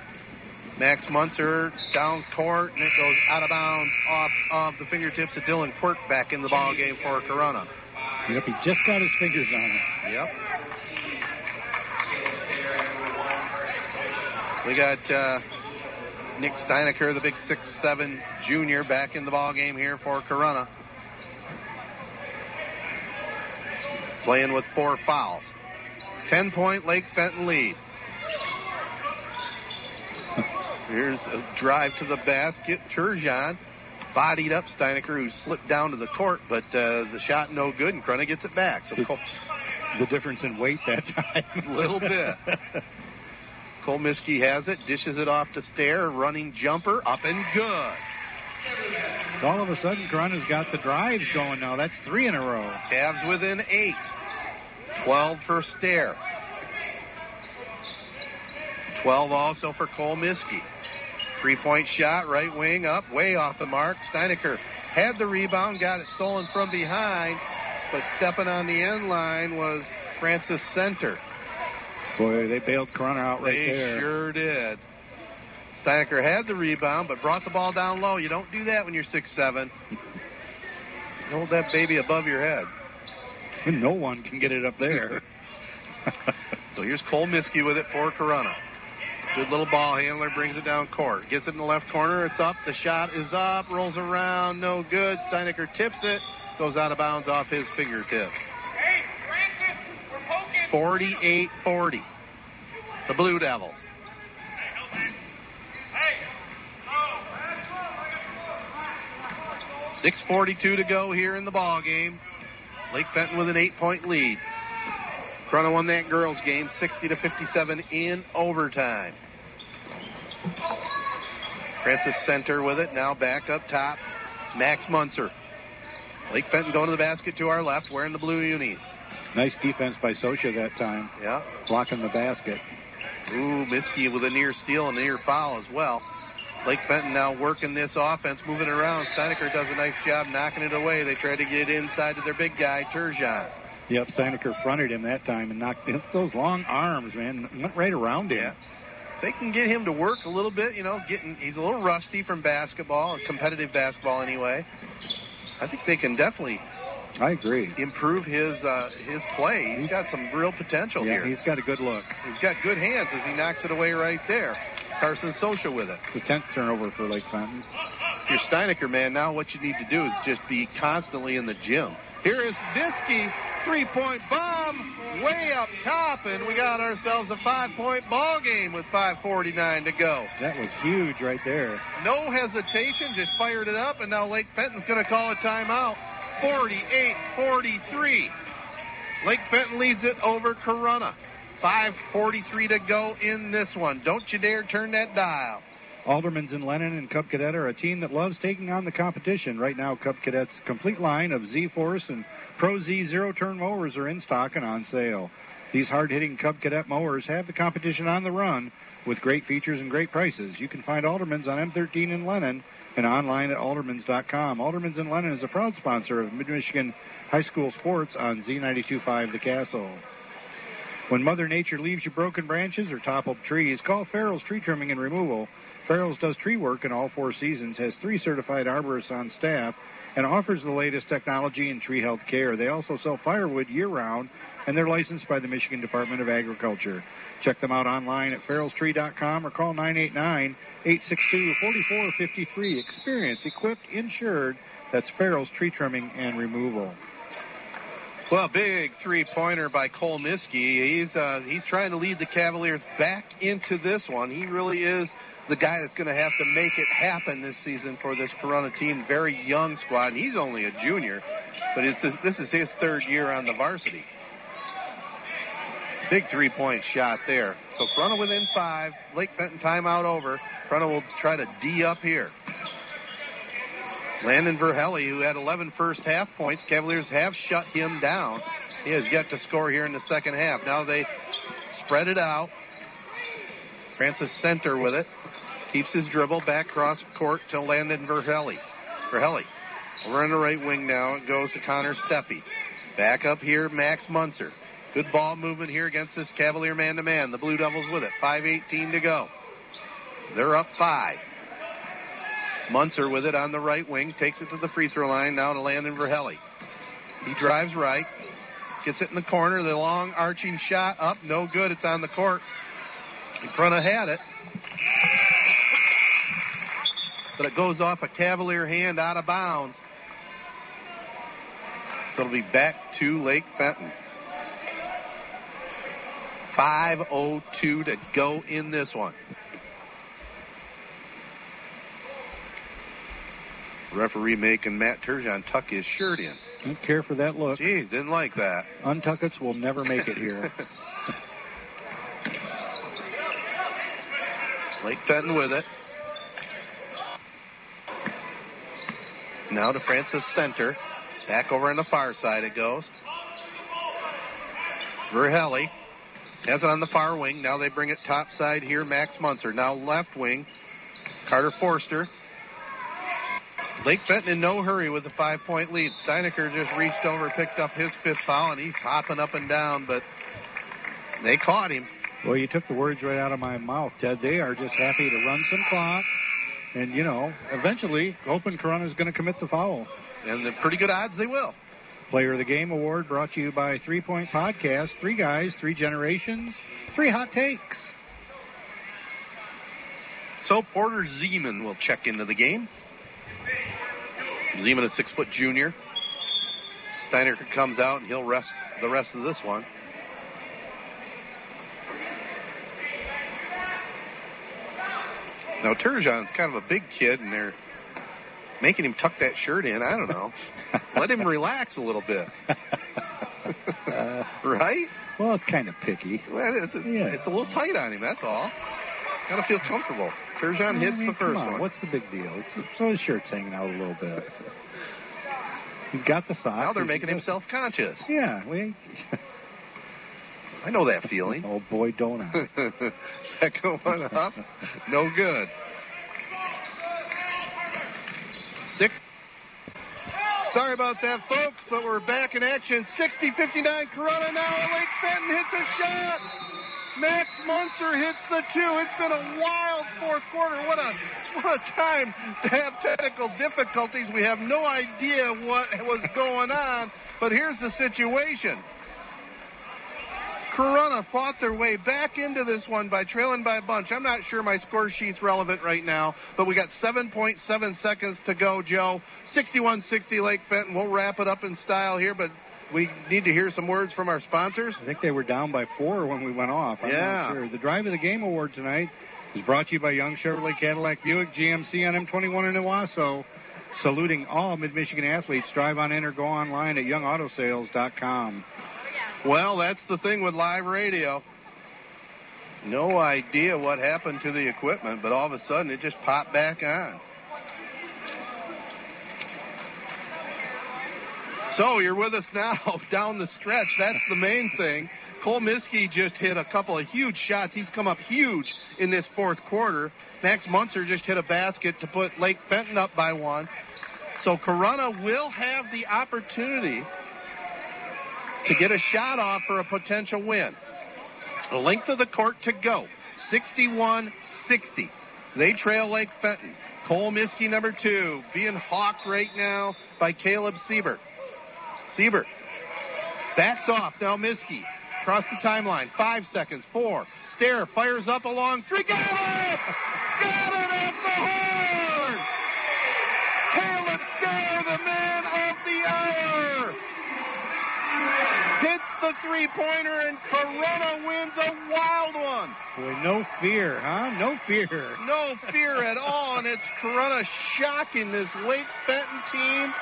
Speaker 5: Max Munzer down court and it goes out of bounds off of the fingertips of Dylan Quirk back in the ball game for Corunna.
Speaker 6: Yep, he just got his fingers on it.
Speaker 5: Yep. We got uh, Nick Steinecker, the big six-seven junior, back in the ball game here for Corunna. Playing with four fouls. Ten-point Lake Fenton lead. Here's a drive to the basket. Turgeon bodied up Steinecker, who slipped down to the court, but uh, the shot no good, and Corunna gets it back. So Cole,
Speaker 6: The difference in weight that time.
Speaker 5: a little bit. Cole Miskey has it, dishes it off to Stair, running jumper, up and good.
Speaker 6: All of a sudden, Corunna's got the drives going now. That's three in a row.
Speaker 5: Cavs within eight. 12 for Stair. 12 also for Cole Miskey. Three point shot, right wing up, way off the mark. Steinecker had the rebound, got it stolen from behind, but stepping on the end line was Francis Center.
Speaker 6: Boy, they bailed Corunna out right
Speaker 5: they
Speaker 6: there.
Speaker 5: They sure did. Steinecker had the rebound, but brought the ball down low. You don't do that when you're six seven. Hold that baby above your head.
Speaker 6: No one can get it up there.
Speaker 5: So here's Cole Miskey with it for Corunna. Good little ball handler, brings it down court. Gets it in the left corner. It's up. The shot is up. Rolls around. No good. Steinecker tips it. Goes out of bounds off his fingertips. 48 40. The Blue Devils. Six forty-two to go here in the ball game. Lake Fenton with an eight-point lead. Corunna won that girls game 60 to 57 in overtime. Francis Center with it. Now back up top. Max Munzer. Lake Fenton going to the basket to our left, wearing the blue unis.
Speaker 6: Nice defense by Sosha that time,
Speaker 5: Yeah.
Speaker 6: blocking the basket.
Speaker 5: Ooh, Miskey with a near steal and a near foul as well. Lake Fenton now working this offense, moving it around. Steinecker does a nice job knocking it away. They try to get inside to their big guy, Turgeon.
Speaker 6: Yep, Steinecker fronted him that time and knocked those long arms, man, went right around him.
Speaker 5: Yeah. They can get him to work a little bit, you know, getting he's a little rusty from basketball, competitive basketball anyway. I think they can definitely
Speaker 6: I agree.
Speaker 5: improve his uh, his play. He's got some real potential
Speaker 6: Yeah,
Speaker 5: here.
Speaker 6: he's got a good look.
Speaker 5: he's got good hands as he knocks it away right there. Carson Sosha with it.
Speaker 6: It's the tenth turnover for Lake Fenton.
Speaker 5: If you're Steinecker, man, now what you need to do is just be constantly in the gym. Here is Miskey, three-point bomb, way up top, and we got ourselves a five-point ball game with 5:49 to go.
Speaker 6: That was huge right there.
Speaker 5: No hesitation, just fired it up, and now Lake Fenton's going to call a timeout. 48-43. Lake Fenton leads it over Corunna. 5.43 to go in this one. Don't you dare turn that dial.
Speaker 6: Aldermans and Lennon and Cub Cadet are a team that loves taking on the competition. Right now, Cub Cadet's complete line of Z Force and Pro Z zero turn mowers are in stock and on sale. These hard hitting Cub Cadet mowers have the competition on the run with great features and great prices. You can find Aldermans on M13 in Lennon and online at aldermans.com. Aldermans in Lennon is a proud sponsor of Mid Michigan High School Sports on Z925 The Castle. When Mother Nature leaves you broken branches or toppled trees, call Farrell's Tree Trimming and Removal. Farrell's does tree work in all four seasons, has three certified arborists on staff, and offers the latest technology in tree health care. They also sell firewood year round, and they're licensed by the Michigan Department of Agriculture. Check them out online at farrellstree.com or call 989 862 4453. Experience, equipped, insured. That's Farrell's Tree Trimming and Removal.
Speaker 5: Well, big three-pointer by Cole Miskey. He's uh, he's trying to lead the Cavaliers back into this one. He really is the guy that's going to have to make it happen this season for this Corunna team. Very young squad, and he's only a junior, but it's his, this is his third year on the varsity. Big three-point shot there. So Corunna within five. Lake Fenton timeout over. Corunna will try to D up here. Landon Verhelli, who had 11 first half points, Cavaliers have shut him down. He has yet to score here in the second half. Now they spread it out. Francis Center with it. Keeps his dribble back across court to Landon Verhelli. Verhelli over on the right wing now. It goes to Connor Steppe. Back up here, Max Munzer. Good ball movement here against this Cavalier man to man. The Blue Devils with it. 5.18 to go. They're up five. Munzer with it on the right wing, takes it to the free throw line, now to Landon Verhelli. He drives right, gets it in the corner, the long arching shot up, no good, it's on the court. Corunna had it. But it goes off a Cavalier hand out of bounds. So it'll be back to Lake Fenton. 5.02 to go in this one. Referee making Matt Turgeon tuck his shirt in.
Speaker 6: Don't care for that look.
Speaker 5: Jeez, didn't like that.
Speaker 6: Untuckets will never make it here.
Speaker 5: Lake Fenton with it. Now to Francis Center. Back over on the far side it goes. Verhelli has it on the far wing. Now they bring it top side here. Max Munzer. Now left wing. Carter Forster. Lake Fenton in no hurry with the five point lead. Steinecker just reached over, picked up his fifth foul, and he's hopping up and down, but they caught him.
Speaker 6: Well, you took the words right out of my mouth, Ted. They are just happy to run some clock. And, you know, eventually, hoping Corunna is going to commit the foul.
Speaker 5: And the pretty good odds they will.
Speaker 6: Player of the Game Award brought to you by Three Point Podcast. Three guys, three generations, three hot takes.
Speaker 5: So Porter Zeman will check into the game. Zeman, a six foot junior. Steiner comes out and he'll rest the rest of this one. Now Turgeon's kind of a big kid, and they're making him tuck that shirt in. I don't know. Let him relax a little bit.
Speaker 6: Uh,
Speaker 5: right?
Speaker 6: Well, it's kind of picky.
Speaker 5: Well, it's,
Speaker 6: Yeah.
Speaker 5: it's a little tight on him. That's all. Got to feel comfortable. Turgeon hits
Speaker 6: I mean,
Speaker 5: the first
Speaker 6: on,
Speaker 5: one.
Speaker 6: What's the big deal? It's- So his shirt's hanging out a little bit. He's got the socks.
Speaker 5: now they're
Speaker 6: He's-
Speaker 5: making him self conscious.
Speaker 6: Yeah, we.
Speaker 5: I know that feeling.
Speaker 6: Oh boy, don't I?
Speaker 5: Second one up. No good. Six. Sorry about that, folks, but we're back in action. 60-59 Corunna now. Lake Fenton hits a shot. Max Munzer hits the two. It's been a wild fourth quarter. What a what a time to have technical difficulties. We have no idea what was going on, but here's the situation. Corunna fought their way back into this one by trailing by a bunch. I'm not sure my score sheet's relevant right now, but we got 7.7 seconds to go, Joe. 61-60 Lake Fenton. We'll wrap it up in style here, but we need to hear some words from our sponsors.
Speaker 6: I think they were down by four when we went off. I'm
Speaker 5: Yeah.
Speaker 6: not sure. The Drive of the Game Award tonight is brought to you by Young Chevrolet Cadillac Buick GMC on M21 in Owosso. Saluting all Mid Michigan athletes. Drive on in or go online at youngautosales.com.
Speaker 5: Well, that's the thing with live radio. No idea what happened to the equipment, but all of a sudden it just popped back on. So you're with us now down the stretch. That's the main thing. Cole Miskey just hit a couple of huge shots. He's come up huge in this fourth quarter. Max Munzer just hit a basket to put Lake Fenton up by one. So Corunna will have the opportunity to get a shot off for a potential win. The length of the court to go 61 60. They trail Lake Fenton. Cole Miskey, number two, being hawked right now by Caleb Siebert. Siebert backs off. Now Miskey across the timeline. Five seconds. Four. Stair fires up along three. Got it! Got it the three pointer, and Corunna wins a wild one.
Speaker 6: Boy, no fear, huh? No fear.
Speaker 5: No fear at all, and it's Corunna shocking this Lake Fenton team,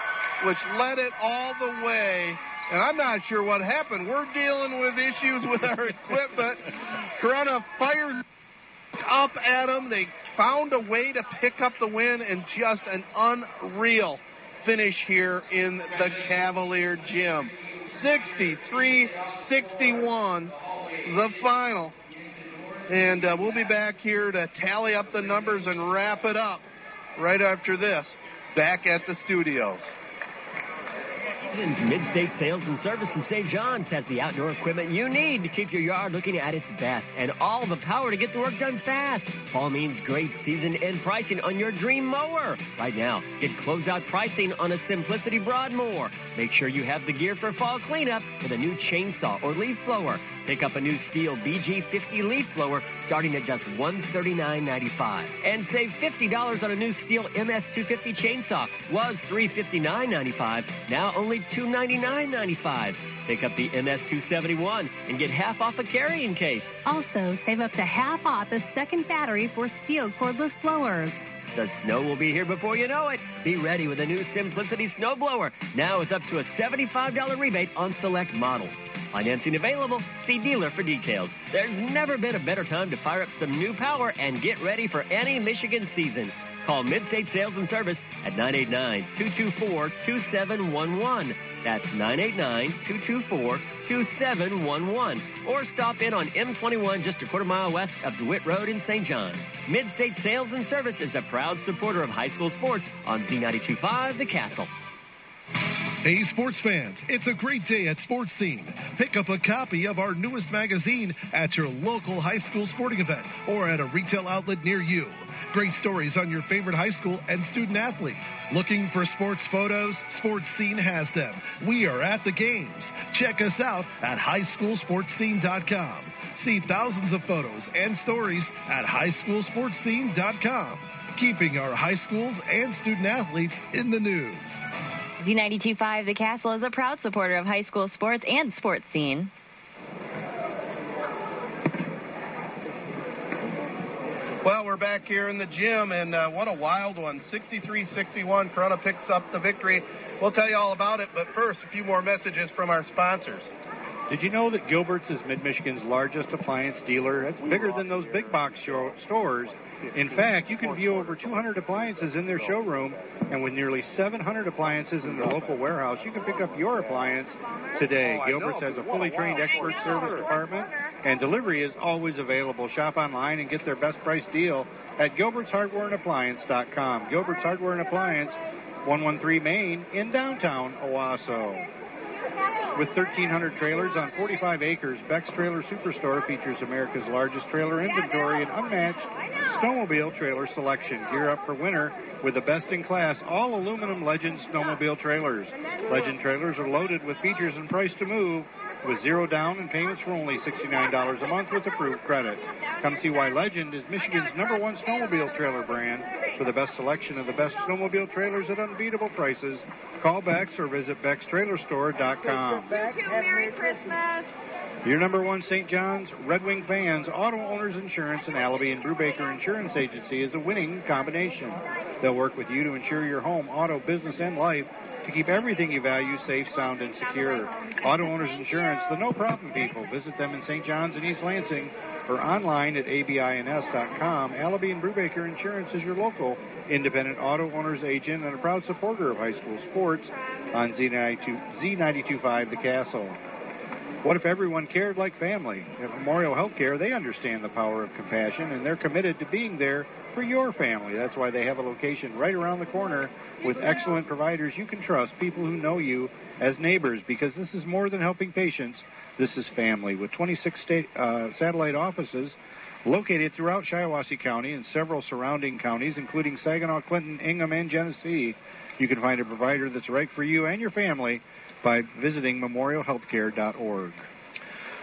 Speaker 5: which led it all the way. And I'm not sure what happened. We're dealing with issues with our equipment. Corunna fires up at them. They found a way to pick up the win, and just an unreal finish here in the Cavalier gym. 63 61, the final. And uh, we'll be back here to tally up the numbers and wrap it up right after this, back at the studios.
Speaker 14: Mid-State Sales and Service in St. John's has the outdoor equipment you need to keep your yard looking at its best and all the power to get the work done fast. Fall means great season and pricing on your dream mower. Right now, get closeout pricing on a Simplicity Broadmoor. Make sure you have the gear for fall cleanup with a new chainsaw or leaf blower. Pick up a new Stihl BG50 leaf blower starting at just $139.95. And save $50 on a new Stihl MS250 chainsaw. Was $359.95, now only $299.95. Pick up the MS271 and get half off a carrying case.
Speaker 15: Also, save up to half off a second battery for Stihl cordless blowers.
Speaker 14: The snow will be here before you know it. Be ready with a new Simplicity snowblower. Now it's up to a $75 rebate on select models. Financing available. See dealer for details. There's never been a better time to fire up some new power and get ready for any Michigan season. Call Midstate Sales and Service at 989-224-2711. That's 989-224-2711. Or stop in on M21 just a quarter mile west of DeWitt Road in St. John. Midstate Sales and Service is a proud supporter of high school sports on Z925 The Castle.
Speaker 7: Hey, sports fans, it's a great day at Sports Scene. Pick up a copy of our newest magazine at your local high school sporting event or at a retail outlet near you. Great stories on your favorite high school and student athletes. Looking for sports photos? Sports Scene has them. We are at the games. Check us out at highschoolsportscene.com. See thousands of photos and stories at highschoolsportscene.com. Keeping our high schools and student athletes in the news.
Speaker 16: Z925 The Castle is a proud supporter of high school sports and sports scene.
Speaker 5: Well, we're back here in the gym, and uh, what a wild one. 63 61. Corunna picks up the victory. We'll tell you all about it, but first, a few more messages from our sponsors.
Speaker 6: Did you know that Gilbert's is Mid Michigan's largest appliance dealer? It's bigger than those big box show- stores. In fact, you can view over 200 appliances in their showroom, and with nearly 700 appliances in their local warehouse, you can pick up your appliance today. Gilbert's has a fully trained expert service department, and delivery is always available. Shop online and get their best price deal at Gilbert's Hardware and Gilbert'sHardwareandAppliance.com. Gilbert's Hardware and Appliance, 113 Main in downtown Owosso. With 1,300 trailers on 45 acres, Beck's Trailer Superstore features America's largest trailer inventory and unmatched snowmobile trailer selection. Gear up for winter with the best in class all aluminum Legend snowmobile trailers. Legend trailers are loaded with features and price to move with zero down and payments for only $69 a month with approved credit. Come see why Legend is Michigan's number one snowmobile trailer brand. For the best selection of the best snowmobile trailers at unbeatable prices, call Beck's or visit Beck'sTrailerStore.com.
Speaker 17: Merry Christmas.
Speaker 6: Your number one St. John's Red Wing fans, Auto Owners Insurance and Allaby and Brubaker Insurance Agency is a winning combination. They'll work with you to insure your home, auto, business, and life to keep everything you value safe, sound, and secure. Auto Owners Insurance, the no problem people. Visit them in St. John's and East Lansing or online at abins.com. Allaby and Brubaker Insurance is your local independent auto owners agent and a proud supporter of high school sports on Z92, Z925 The Castle. What if everyone cared like family? At Memorial Healthcare, they understand the power of compassion and they're committed to being there for your family. That's why they have a location right around the corner with excellent providers you can trust, people who know you as neighbors, because this is more than helping patients. This is family. With 26 state, uh, satellite offices located throughout Shiawassee County and several surrounding counties, including Saginaw, Clinton, Ingham, and Genesee, you can find a provider that's right for you and your family by visiting memorialhealthcare.org.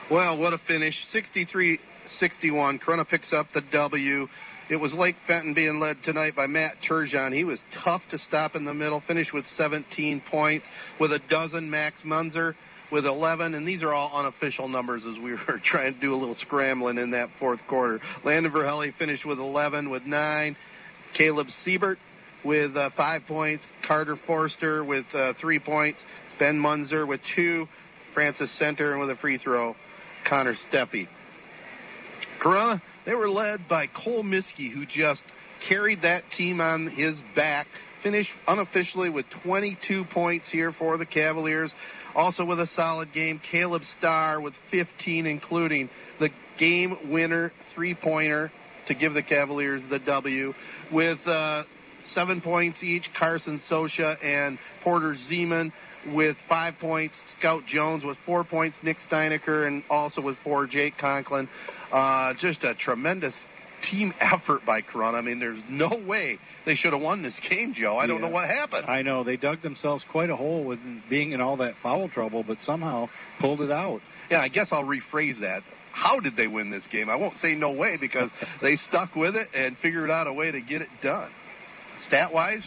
Speaker 5: Well, what a finish. 63 61. Corunna picks up the W. It was Lake Fenton being led tonight by Matt Turgeon. He was tough to stop in the middle, finished with 17 points, with a dozen Max Munzer with 11, and these are all unofficial numbers as we were trying to do a little scrambling in that fourth quarter. Landon Verhelli finished with 11 with 9. Caleb Siebert with uh, 5 points. Carter Forster with uh, 3 points. Ben Munzer with 2. Francis Center with a free throw. Connor Steffi. Corunna, they were led by Cole Miskey, who just carried that team on his back. Finished unofficially with 22 points here for the Cavaliers. Also with a solid game, Caleb Stair with 15, including the game winner three pointer to give the Cavaliers the W. With uh, seven points each, Carson Sosha and Porter Zeman with five points. Scout Jones with four points. Nick Steinecker and also with four. Jake Conklin. Uh, just a tremendous team effort by Corunna. I mean, there's no way they should have won this game, Joe. I don't
Speaker 6: Yeah.
Speaker 5: know what happened.
Speaker 6: I know they dug themselves quite a hole with being in all that foul trouble, but somehow pulled it out.
Speaker 5: Yeah, I guess I'll rephrase that. How did they win this game? I won't say no way because they stuck with it and figured out a way to get it done. Stat wise,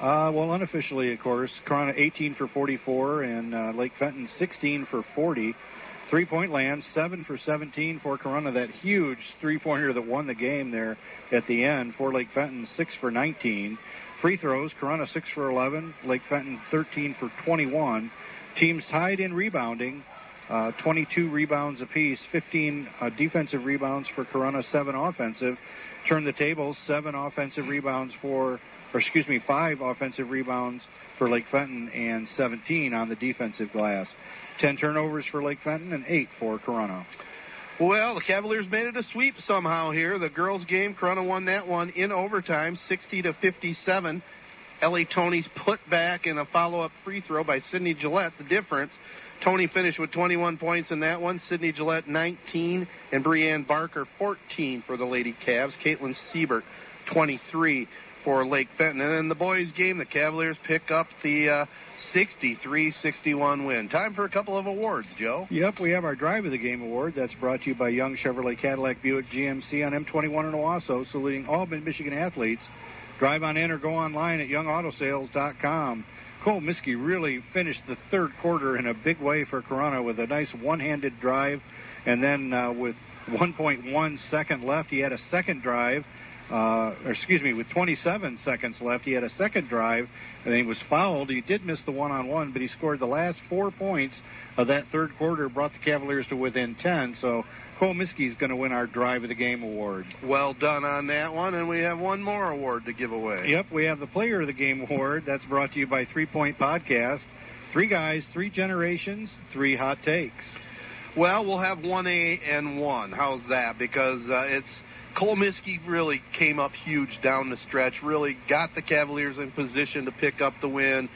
Speaker 6: Uh, well, unofficially, of course, Corunna 18 for 44 and uh, Lake Fenton 16 for 40. Three point land, 7 for 17 for Corunna. That huge three pointer that won the game there at the end. For Lake Fenton, 6 for 19. Free throws, Corunna 6 for 11, Lake Fenton 13 for 21. Teams tied in rebounding, uh, 22 rebounds apiece, 15 uh, defensive rebounds for Corunna, 7 offensive. Turn the tables, 7 offensive rebounds for, or excuse me, 5 offensive rebounds for Lake Fenton and 17 on the defensive glass. 10 turnovers for Lake Fenton and 8 for Corunna.
Speaker 5: Well, the Cavaliers made it a sweep somehow here. The girls' game, Corunna won that one in overtime, 60 to 57. Ellie Tony's put back and a follow-up free throw by Sydney Gillette. The difference. Tony finished with 21 points in that one. Sydney Gillette 19 and Brianne Barker 14 for the Lady Cavs. Caitlin Siebert 23 for Lake Fenton. And in the boys' game, the Cavaliers pick up the uh, 63-61 win. Time for a couple of awards, Joe.
Speaker 6: Yep, we have our Drive of the Game award. That's brought to you by Young Chevrolet Cadillac Buick GMC on M21 in Owosso, saluting all Mid-Michigan athletes. Drive on in or go online at youngautosales.com. Cole Miskey really finished the third quarter in a big way for Corunna with a nice one-handed drive, and then uh, with 1.1 second left, he had a second drive. Uh, or excuse me, with 27 seconds left, he had a second drive, and he was fouled. He did miss the one-on-one, but he scored the last four points of that third quarter, brought the Cavaliers to within 10. So Cole Miskey is going to win our Drive of the Game award.
Speaker 5: Well done on that one, and we have one more award to give away.
Speaker 6: Yep, we have the Player of the Game award. That's brought to you by Three Point Podcast. Three guys, three generations, three hot takes.
Speaker 5: Well, we'll have one A and one. How's that? Because uh, it's Cole Miskey really came up huge down the stretch. Really got the Cavaliers in position to pick up the win.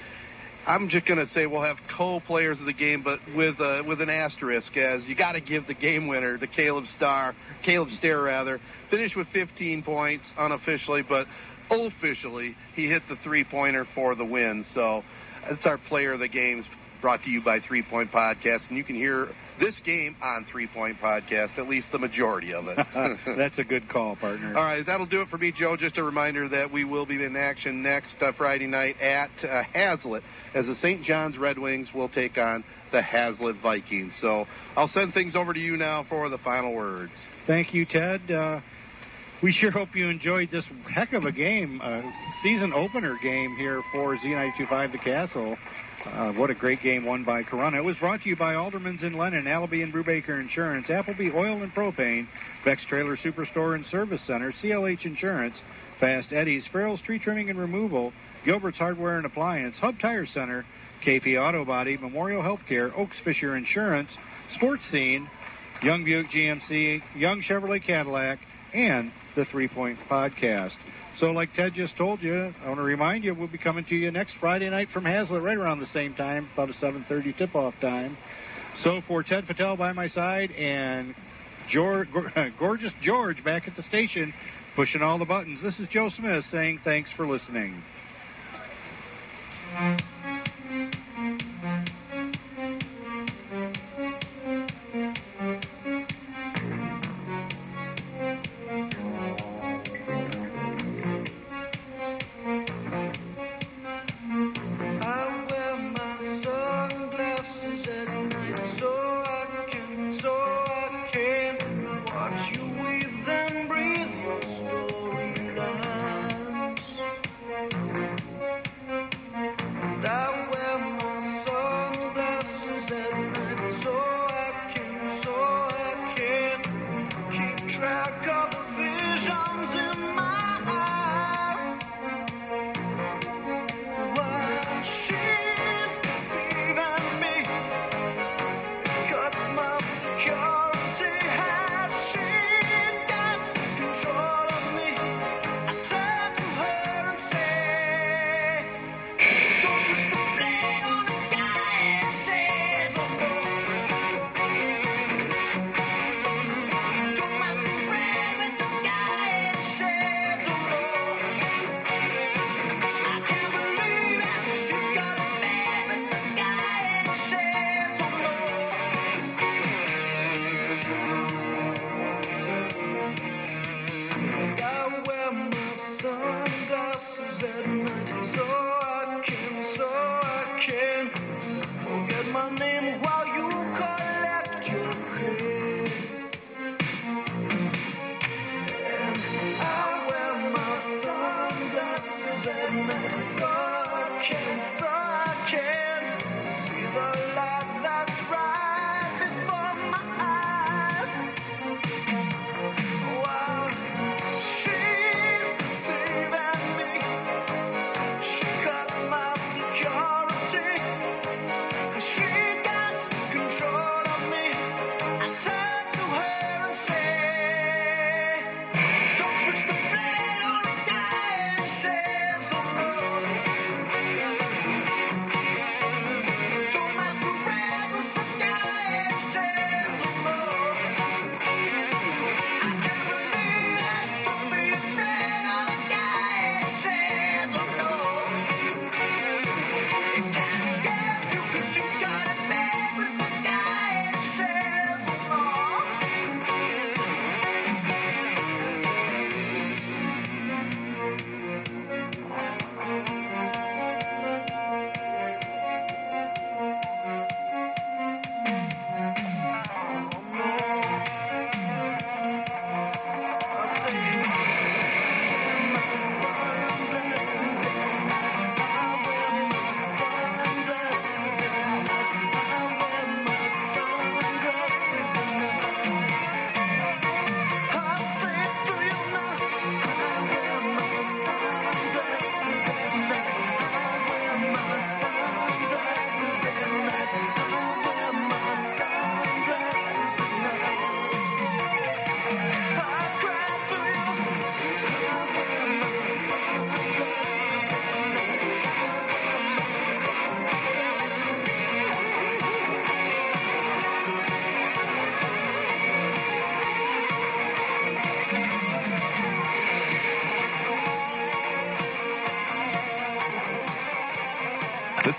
Speaker 5: I'm just going to say we'll have co-players of the game, but with uh, with an asterisk, as you got to give the game winner to Caleb Star, Caleb Stair rather, finished with 15 points unofficially, but officially he hit the three-pointer for the win. So that's our player of the games, brought to you by Three Point Podcast, and you can hear this game on Three Point Podcast, at least the majority of it.
Speaker 6: That's a good call, partner.
Speaker 5: All right, that'll do it for me, Joe. Just a reminder that we will be in action next uh, Friday night at uh, Haslett as the St. John's Red Wings will take on the Haslett Vikings. So I'll send things over to you now for the final words.
Speaker 6: Thank you, Ted. Uh, we sure hope you enjoyed this heck of a game, uh, season opener game here for Z925 The Castle. Uh, what a great game won by Corunna. It was brought to you by Alderman's in Lennon, Allaby and Brubaker Insurance, Appleby Oil and Propane, Vex Trailer Superstore and Service Center, CLH Insurance, Fast Eddie's, Farrell's Tree Trimming and Removal, Gilbert's Hardware and Appliance, Hub Tire Center, KP Auto Body, Memorial Healthcare, Oaks Fisher Insurance, Sports Scene, Young Buick GMC, Young Chevrolet Cadillac, and the Three Point Podcast. So, like Ted just told you, I want to remind you we'll be coming to you next Friday night from Haslett, right around the same time, about a 7:30 tip-off time. So, for Ted Patel by my side and George, gorgeous George back at the station, pushing all the buttons. This is Joe Smith saying thanks for listening.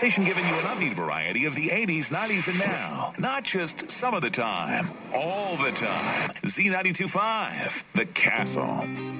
Speaker 1: Station giving you an upbeat variety of the 80s, 90s, and now. Not just some of the time, all the time. Z92.5, The Castle.